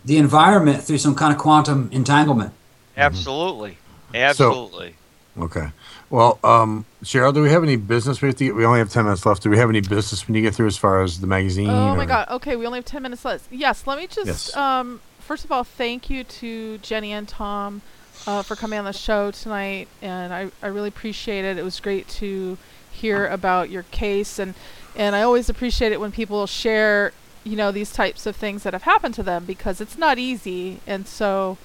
the environment through some kind of quantum entanglement. Absolutely, absolutely. Okay. Well, um, Cheryl, do we have any business we have to get? We only have 10 minutes left. Do we have any business we need to get through as far as the magazine? Oh my god. Okay, we only have 10 minutes left. Yes, let me just Yes. um first of all thank you to Jenny and Tom uh, for coming on the show tonight and I I really appreciate it. It was great to hear about your case and and I always appreciate it when people share, you know, these types of things that have happened to them because it's not easy and so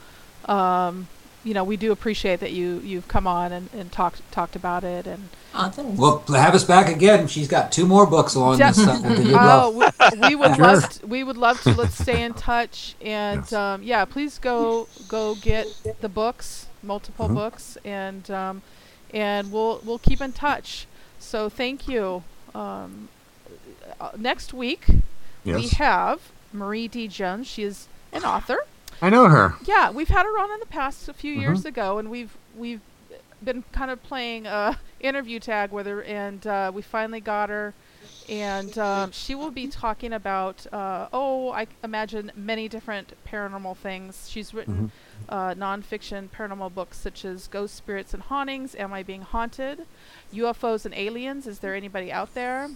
um you know, we do appreciate that you you've come on and, and talked talked about it and Oh, thanks. Well, have us back again. She's got two more books along this. [LAUGHS] Uh, oh, we, we would Sure. love to, we would love to let's stay in touch and um, yeah please go go get the books multiple Mm-hmm. books and um, and we'll we'll keep in touch so thank you. Um, uh, next week we have Marie D. Jones. She is an author. I know her. yeah, we've had her on in the past a few years Mhm. ago, and we've we've been kind of playing a [LAUGHS] interview tag with her, and uh, we finally got her. And um, she will be talking about uh, oh, I imagine many different paranormal things. She's written uh, nonfiction paranormal books such as Ghost Spirits and Hauntings, Am I Being Haunted, UFOs and Aliens, Is There Anybody Out There?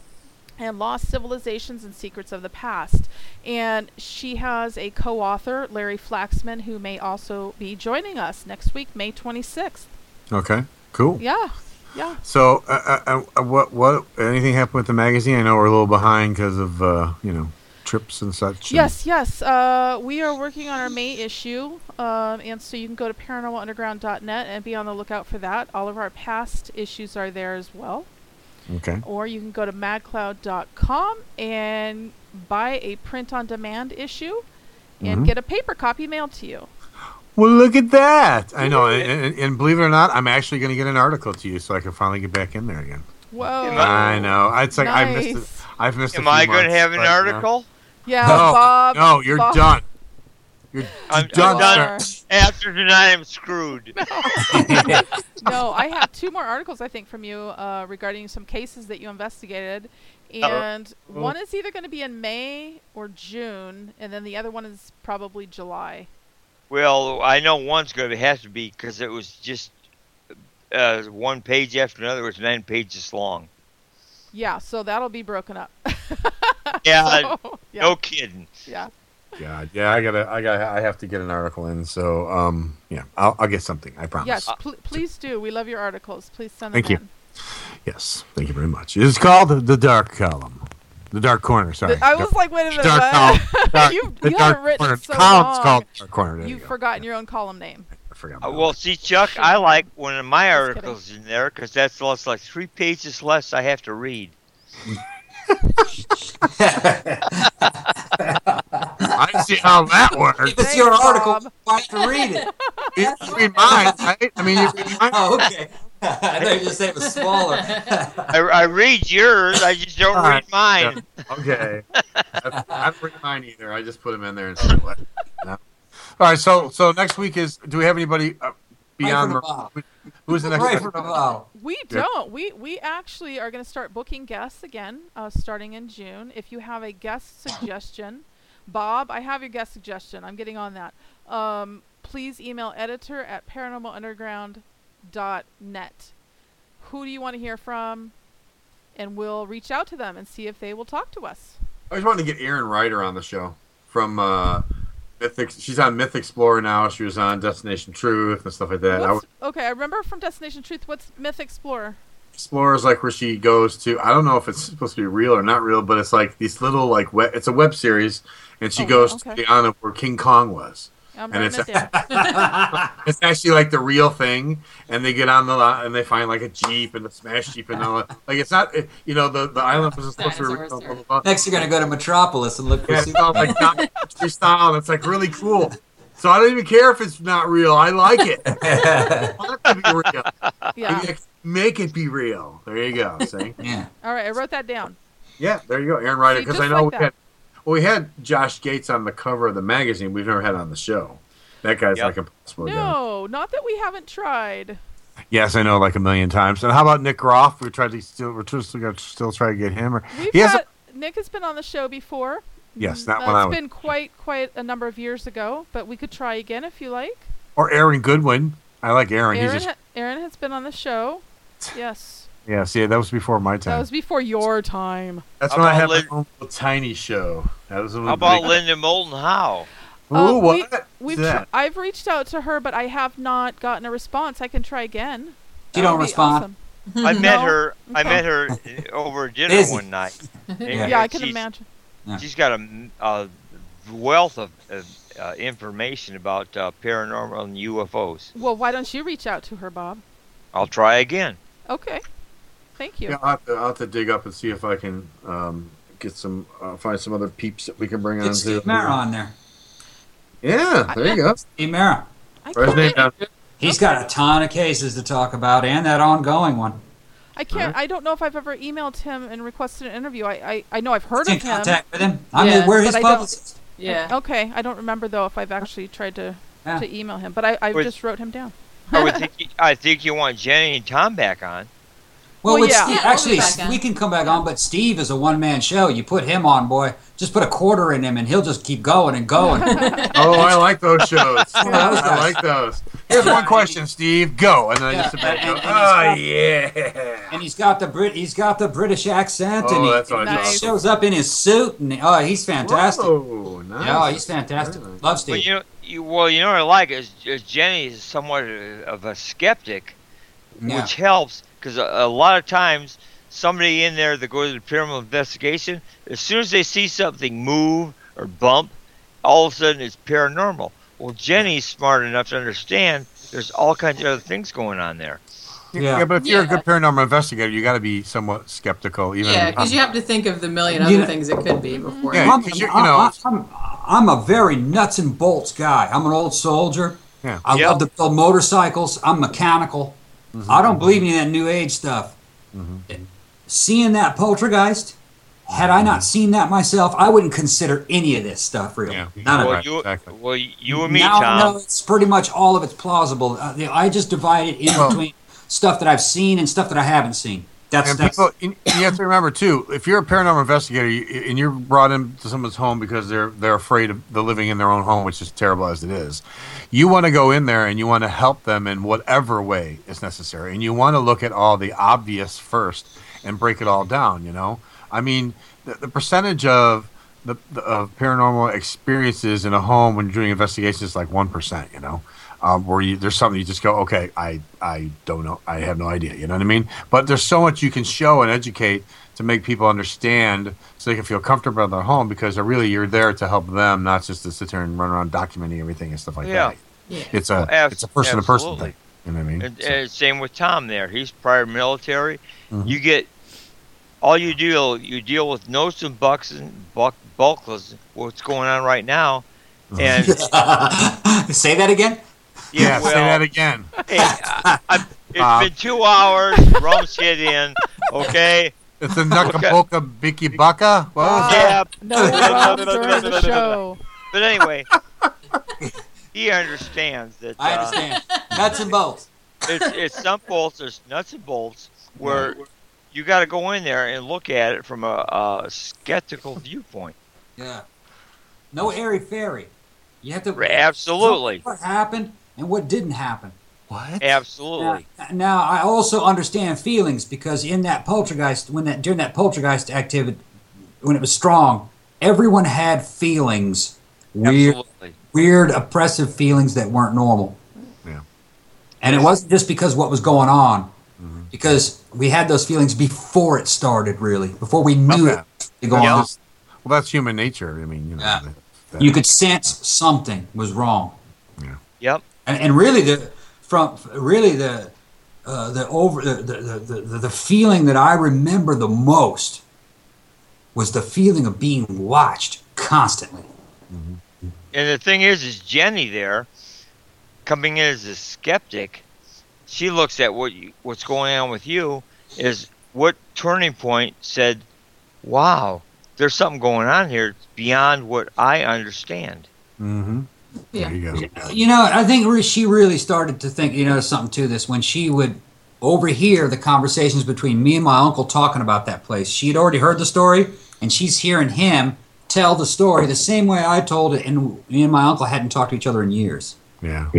and Lost Civilizations and Secrets of the Past. And she has a co author, Larry Flaxman, who may also be joining us next week, May 26th. Okay, cool. Yeah, yeah. So, uh, uh, uh, what what anything happened with the magazine? I know we're a little behind because of uh, you know trips and such. and- Yes, yes. Uh, we are working on our May issue, um, and so you can go to paranormalunderground.net and be on the lookout for that. All of our past issues are there as well. Okay. Or you can go to magcloud.com and buy a print on demand issue and Mhm. get a paper copy mailed to you. Well, look at that! I know, and, and, and believe it or not, I'm actually going to get an article to you so I can finally get back in there again. Whoa. I know. It's like I missed. Nice. It. I've missed. a Am few I going to have an but, article? Yeah, no, Bob. no, you're Bob. done. You're I'm, done. I'm done. sir. After tonight, I'm screwed. [LAUGHS] no, I have two more articles I think from you uh, regarding some cases that you investigated, and one is either going to be in May or June, and then the other one is probably July. Well, I know one's going to have to be because it was just uh, one page after another. It was nine pages long. Yeah, so that'll be broken up. [LAUGHS] [LAUGHS] Yeah, So, yeah. no kidding. Yeah. God, yeah, I gotta, I gotta, I have to get an article in. So, um, yeah, I'll, I'll get something. I promise. Yes, pl- please do. We love your articles. Please send them. Thank them you. Yes, thank you very much. It's called the, the Dark Column, the Dark Corner. Sorry, I was like, wait a minute. Dark column. [LAUGHS] Dark- you the you Dark haven't written Corner. it so Column's long. called Dark Corner. There you You've go. forgotten your own column name. I forgot. Uh, well, see, Chuck, I like one of my articles in there because that's less like three pages less I have to read. [LAUGHS] I see how that works. If It's your article. I have to read it. You read mine, right? I mean, you read mine. Oh, okay. [LAUGHS] I thought you just said it was smaller. I, I read yours, I just don't read mine. Okay. I, I don't read mine either. I just put them in there and say what. No. All right. So, so next week is. Do we have anybody uh, beyond? Right the bottle. Who's the next? Right for. We don't. We we actually are going to start booking guests again, uh, starting in June. If you have a guest suggestion, Bob, I have your guest suggestion. I'm getting on that. Um, please email editor at paranormalunderground.net. Who do you want to hear from? And we'll reach out to them and see if they will talk to us. I just wanted to get Erin Ryder on the show from uh, Mythic. She's on Myth Explorer now. She was on Destination Truth and stuff like that. I would, okay, I remember from Destination Truth. What's Myth Explorer? Explorer is like where she goes to. I don't know if it's supposed to be real or not real, but it's like these little like web, it's a web series, and she Oh, goes okay. to the island where King Kong was. I'm and it's it [LAUGHS] it's actually like the real thing, and they get on the lot and they find like a jeep and a smash jeep and all that. Like it's not, it- you know, the the island was supposed to be real. Blah, blah, blah. Next, you're going to go to Metropolis and look for Yeah, it's all like documentary style. It's like really cool. So I don't even care if it's not real. I like it. [LAUGHS] I want it to be real. Yeah. Maybe I can Make it be real. There you go. See? yeah. All right, I wrote that down. Yeah, there you go, Erin Ryder. See, Because I know like we that. had, well, we had Josh Gates on the cover of the magazine. We've never had on the show. That guy's Yep. like impossible. to get. No, not that we haven't tried. Yes, I know, like a million times. And how about Nick Groff? We tried to still, we're still, gonna still try to get him. Or We've he has. got Nick has been on the show before. yes, that Uh, when I it's was. been quite quite a number of years ago, but we could try again if you like. Or Aaron Goodwin. I like Aaron. Aaron, He's just, ha- Aaron has been on the show. [LAUGHS] Yes, yeah. See, that was before my time. that was before your time. That's How when I about had Lin- my own little tiny show. That was How about Linda Moulton Howe? Ooh, what? We, What's we've tr- that? I've reached out to her, but I have not gotten a response. I can try again. She That don't would be respond. awesome. I [LAUGHS] met No? her. I met her uh, over [LAUGHS] dinner Busy. one night. [LAUGHS] And Yeah, I can she's- imagine. Yeah. She's got a, m- a wealth of, of uh, information about uh, paranormal and UFOs. Well, why don't you reach out to her, Bob? I'll try again. Okay. Thank you. Yeah, I'll have, to, I'll have to dig up and see if I can um, get some, uh, find some other peeps that we can bring on. Get Steve. Mera on there. Yeah, there you go. Steve Mera. I Write his name down. He's got a ton of cases to talk about and that ongoing one. I can't. I don't know if I've ever emailed him and requested an interview. I I, I know I've heard in of him. contact with him. I Yeah, mean, we're his but I don't- publicist. Yeah. Okay, I don't remember though if I've actually tried to Yeah. to email him, but I I Wait. just wrote him down. I would [LAUGHS] think. You, I think you want Jenny and Tom back on. Well, Well, yeah. Steve, Yeah, we'll actually, be back on. we can come back on, but Steve is a one man show. You put him on, boy. Just put a quarter in him, and he'll just keep going and going. [LAUGHS] Oh, I like those shows. [LAUGHS] those I like those. Here's one question, Steve. Go, and then I just sit back and go. and- and Oh he's yeah. and he's got the Brit, he's got the British accent, and Oh, he, that's what he thought. shows up in his suit, and oh, he's fantastic. Whoa, nice. Yeah, he's fantastic. Love But Steve. you know, you, well, you know what I like is, is Jenny is somewhat of a skeptic, Yeah. which helps because a, a lot of times somebody in there that goes to the paranormal investigation, as soon as they see something move or bump, all of a sudden it's paranormal. Well, Jenny's smart enough to understand there's all kinds of other things going on there. Yeah. but if you're a good paranormal investigator, you got to be somewhat skeptical. Even Yeah, because you have to think of the million You other know- things it could be before. Yeah, you- I'm, 'cause you- you I'm- know- I'm, I'm a very nuts and bolts guy. I'm an old soldier. Yeah. I Yep. love to build motorcycles. I'm mechanical. Mm-hmm. I don't believe in any of that new age stuff. Seeing that poltergeist, had I not seen that myself, I wouldn't consider any of this stuff real. Yeah. None of well, it. You, exactly. well, you and me, now, Tom. no, it's pretty much all of it's plausible. Uh, I just divide it in [CLEARS THROAT] between stuff that I've seen and stuff that I haven't seen. That's, and that's people, you you have to remember too. If you're a paranormal investigator you- and you're brought into someone's home because they're they're afraid of the living in their own home, which is terrible as it is, you want to go in there and you want to help them in whatever way is necessary, and you want to look at all the obvious first and break it all down. You know, I mean, the, the percentage of the, the of paranormal experiences in a home when you're doing investigations is like one percent. You know. Um, where you, there's something you just go, okay, I, I don't know, I have no idea, you know what I mean? But there's so much you can show and educate to make people understand, so they can feel comfortable in their home because really you're there to help them, not just to sit there and run around documenting everything and stuff like Yeah. that. Yeah. It's a Ab- it's a person to person thing. You know what I mean? And, So- and same with Tom there. He's prior military. Mhm. You get all you deal you deal with notes and bucks and buck bulkless what's going on right now. And [LAUGHS] say that again. Yeah, yeah, well, say that again. hey, I, I, it's Bob. been two hours. Rum's hit in. Okay. It's a Nukapoka Biki Baka. What was that? Yeah. No rum during the show. But anyway, he understands that. I uh, understand. Nuts and bolts. it's, it's some bolts, there's nuts and bolts where you got to go in there and look at it from a, a skeptical viewpoint. Yeah. No airy fairy. You have to Absolutely. What happened and what didn't happen. What? Absolutely. Now, now, I also understand feelings because in that poltergeist, when that during that poltergeist activity, when it was strong, everyone had feelings, weird, Absolutely. weird, oppressive feelings that weren't normal. Yeah. And it wasn't just because what was going on, mm-hmm. because we had those feelings before it started, really, before we knew Okay. it going Well, on. that's- well, that's human nature. I mean, you know. Yeah. that- that- You could sense something was wrong. Yeah. Yep. And, and really the from really the uh, the over the, the, the, the, feeling that I remember the most was the feeling of being watched constantly. And the thing is, is Jenny there, coming in as a skeptic, she looks at what you, what's going on with you. Is what turning point said, "Wow, there's something going on here beyond what I understand." Mhm. Yeah. You. You know, I think she really started to think, you know, something to this when she would overhear the conversations between me and my uncle talking about that place. She had already heard the story, and she's hearing him tell the story the same way I told it, and me and my uncle hadn't talked to each other in years. Yeah.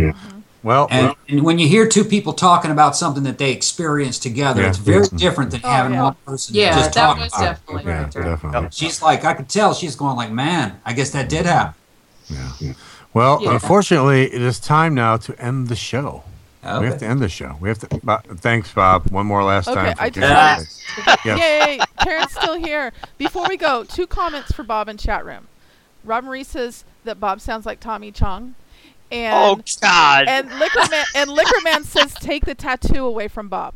Well, And, well, and when you hear two people talking about something that they experienced together, Yeah. it's very mm-hmm. different than Oh, having yeah. one person Yeah, just that talking was about it. definitely yeah, right. right. definitely. She's like, I could tell she's going like, man, I guess that did happen. Well, Yeah. unfortunately, it is time now to end the show. We have to end the show. We have to. Bo- thanks, Bob. One more last Okay, time. for I just Karen. [LAUGHS] Yes. Yay! Karen's still here. Before we go, two comments for Bob in chat room. Rob Marie says that Bob sounds like Tommy Chong, and oh God! and Liquorman and Liquorman says take the tattoo away from Bob.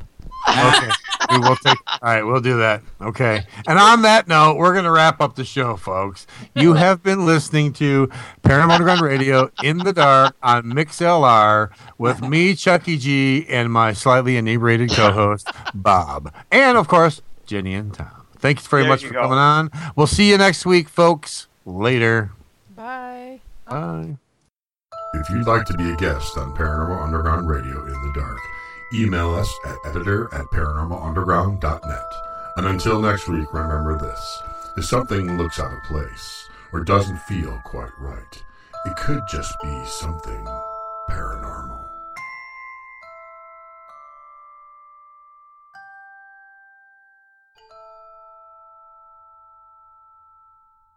Okay. We will take. All right, we'll do that. Okay. And on that note, we're going to wrap up the show, folks. You [LAUGHS] have been listening to Paranormal Underground Radio in the dark on MixLR with me, Chucky G, and my slightly inebriated co-host Bob, and of course Jenny and Tom. Thanks very There much for go. coming on. We'll see you next week, folks. Later. Bye. Bye. If you'd like to be a guest on Paranormal Underground Radio in the Dark, Email us at editor at paranormalunderground.net. And until next week, remember this. If something looks out of place or doesn't feel quite right, it could just be something paranormal.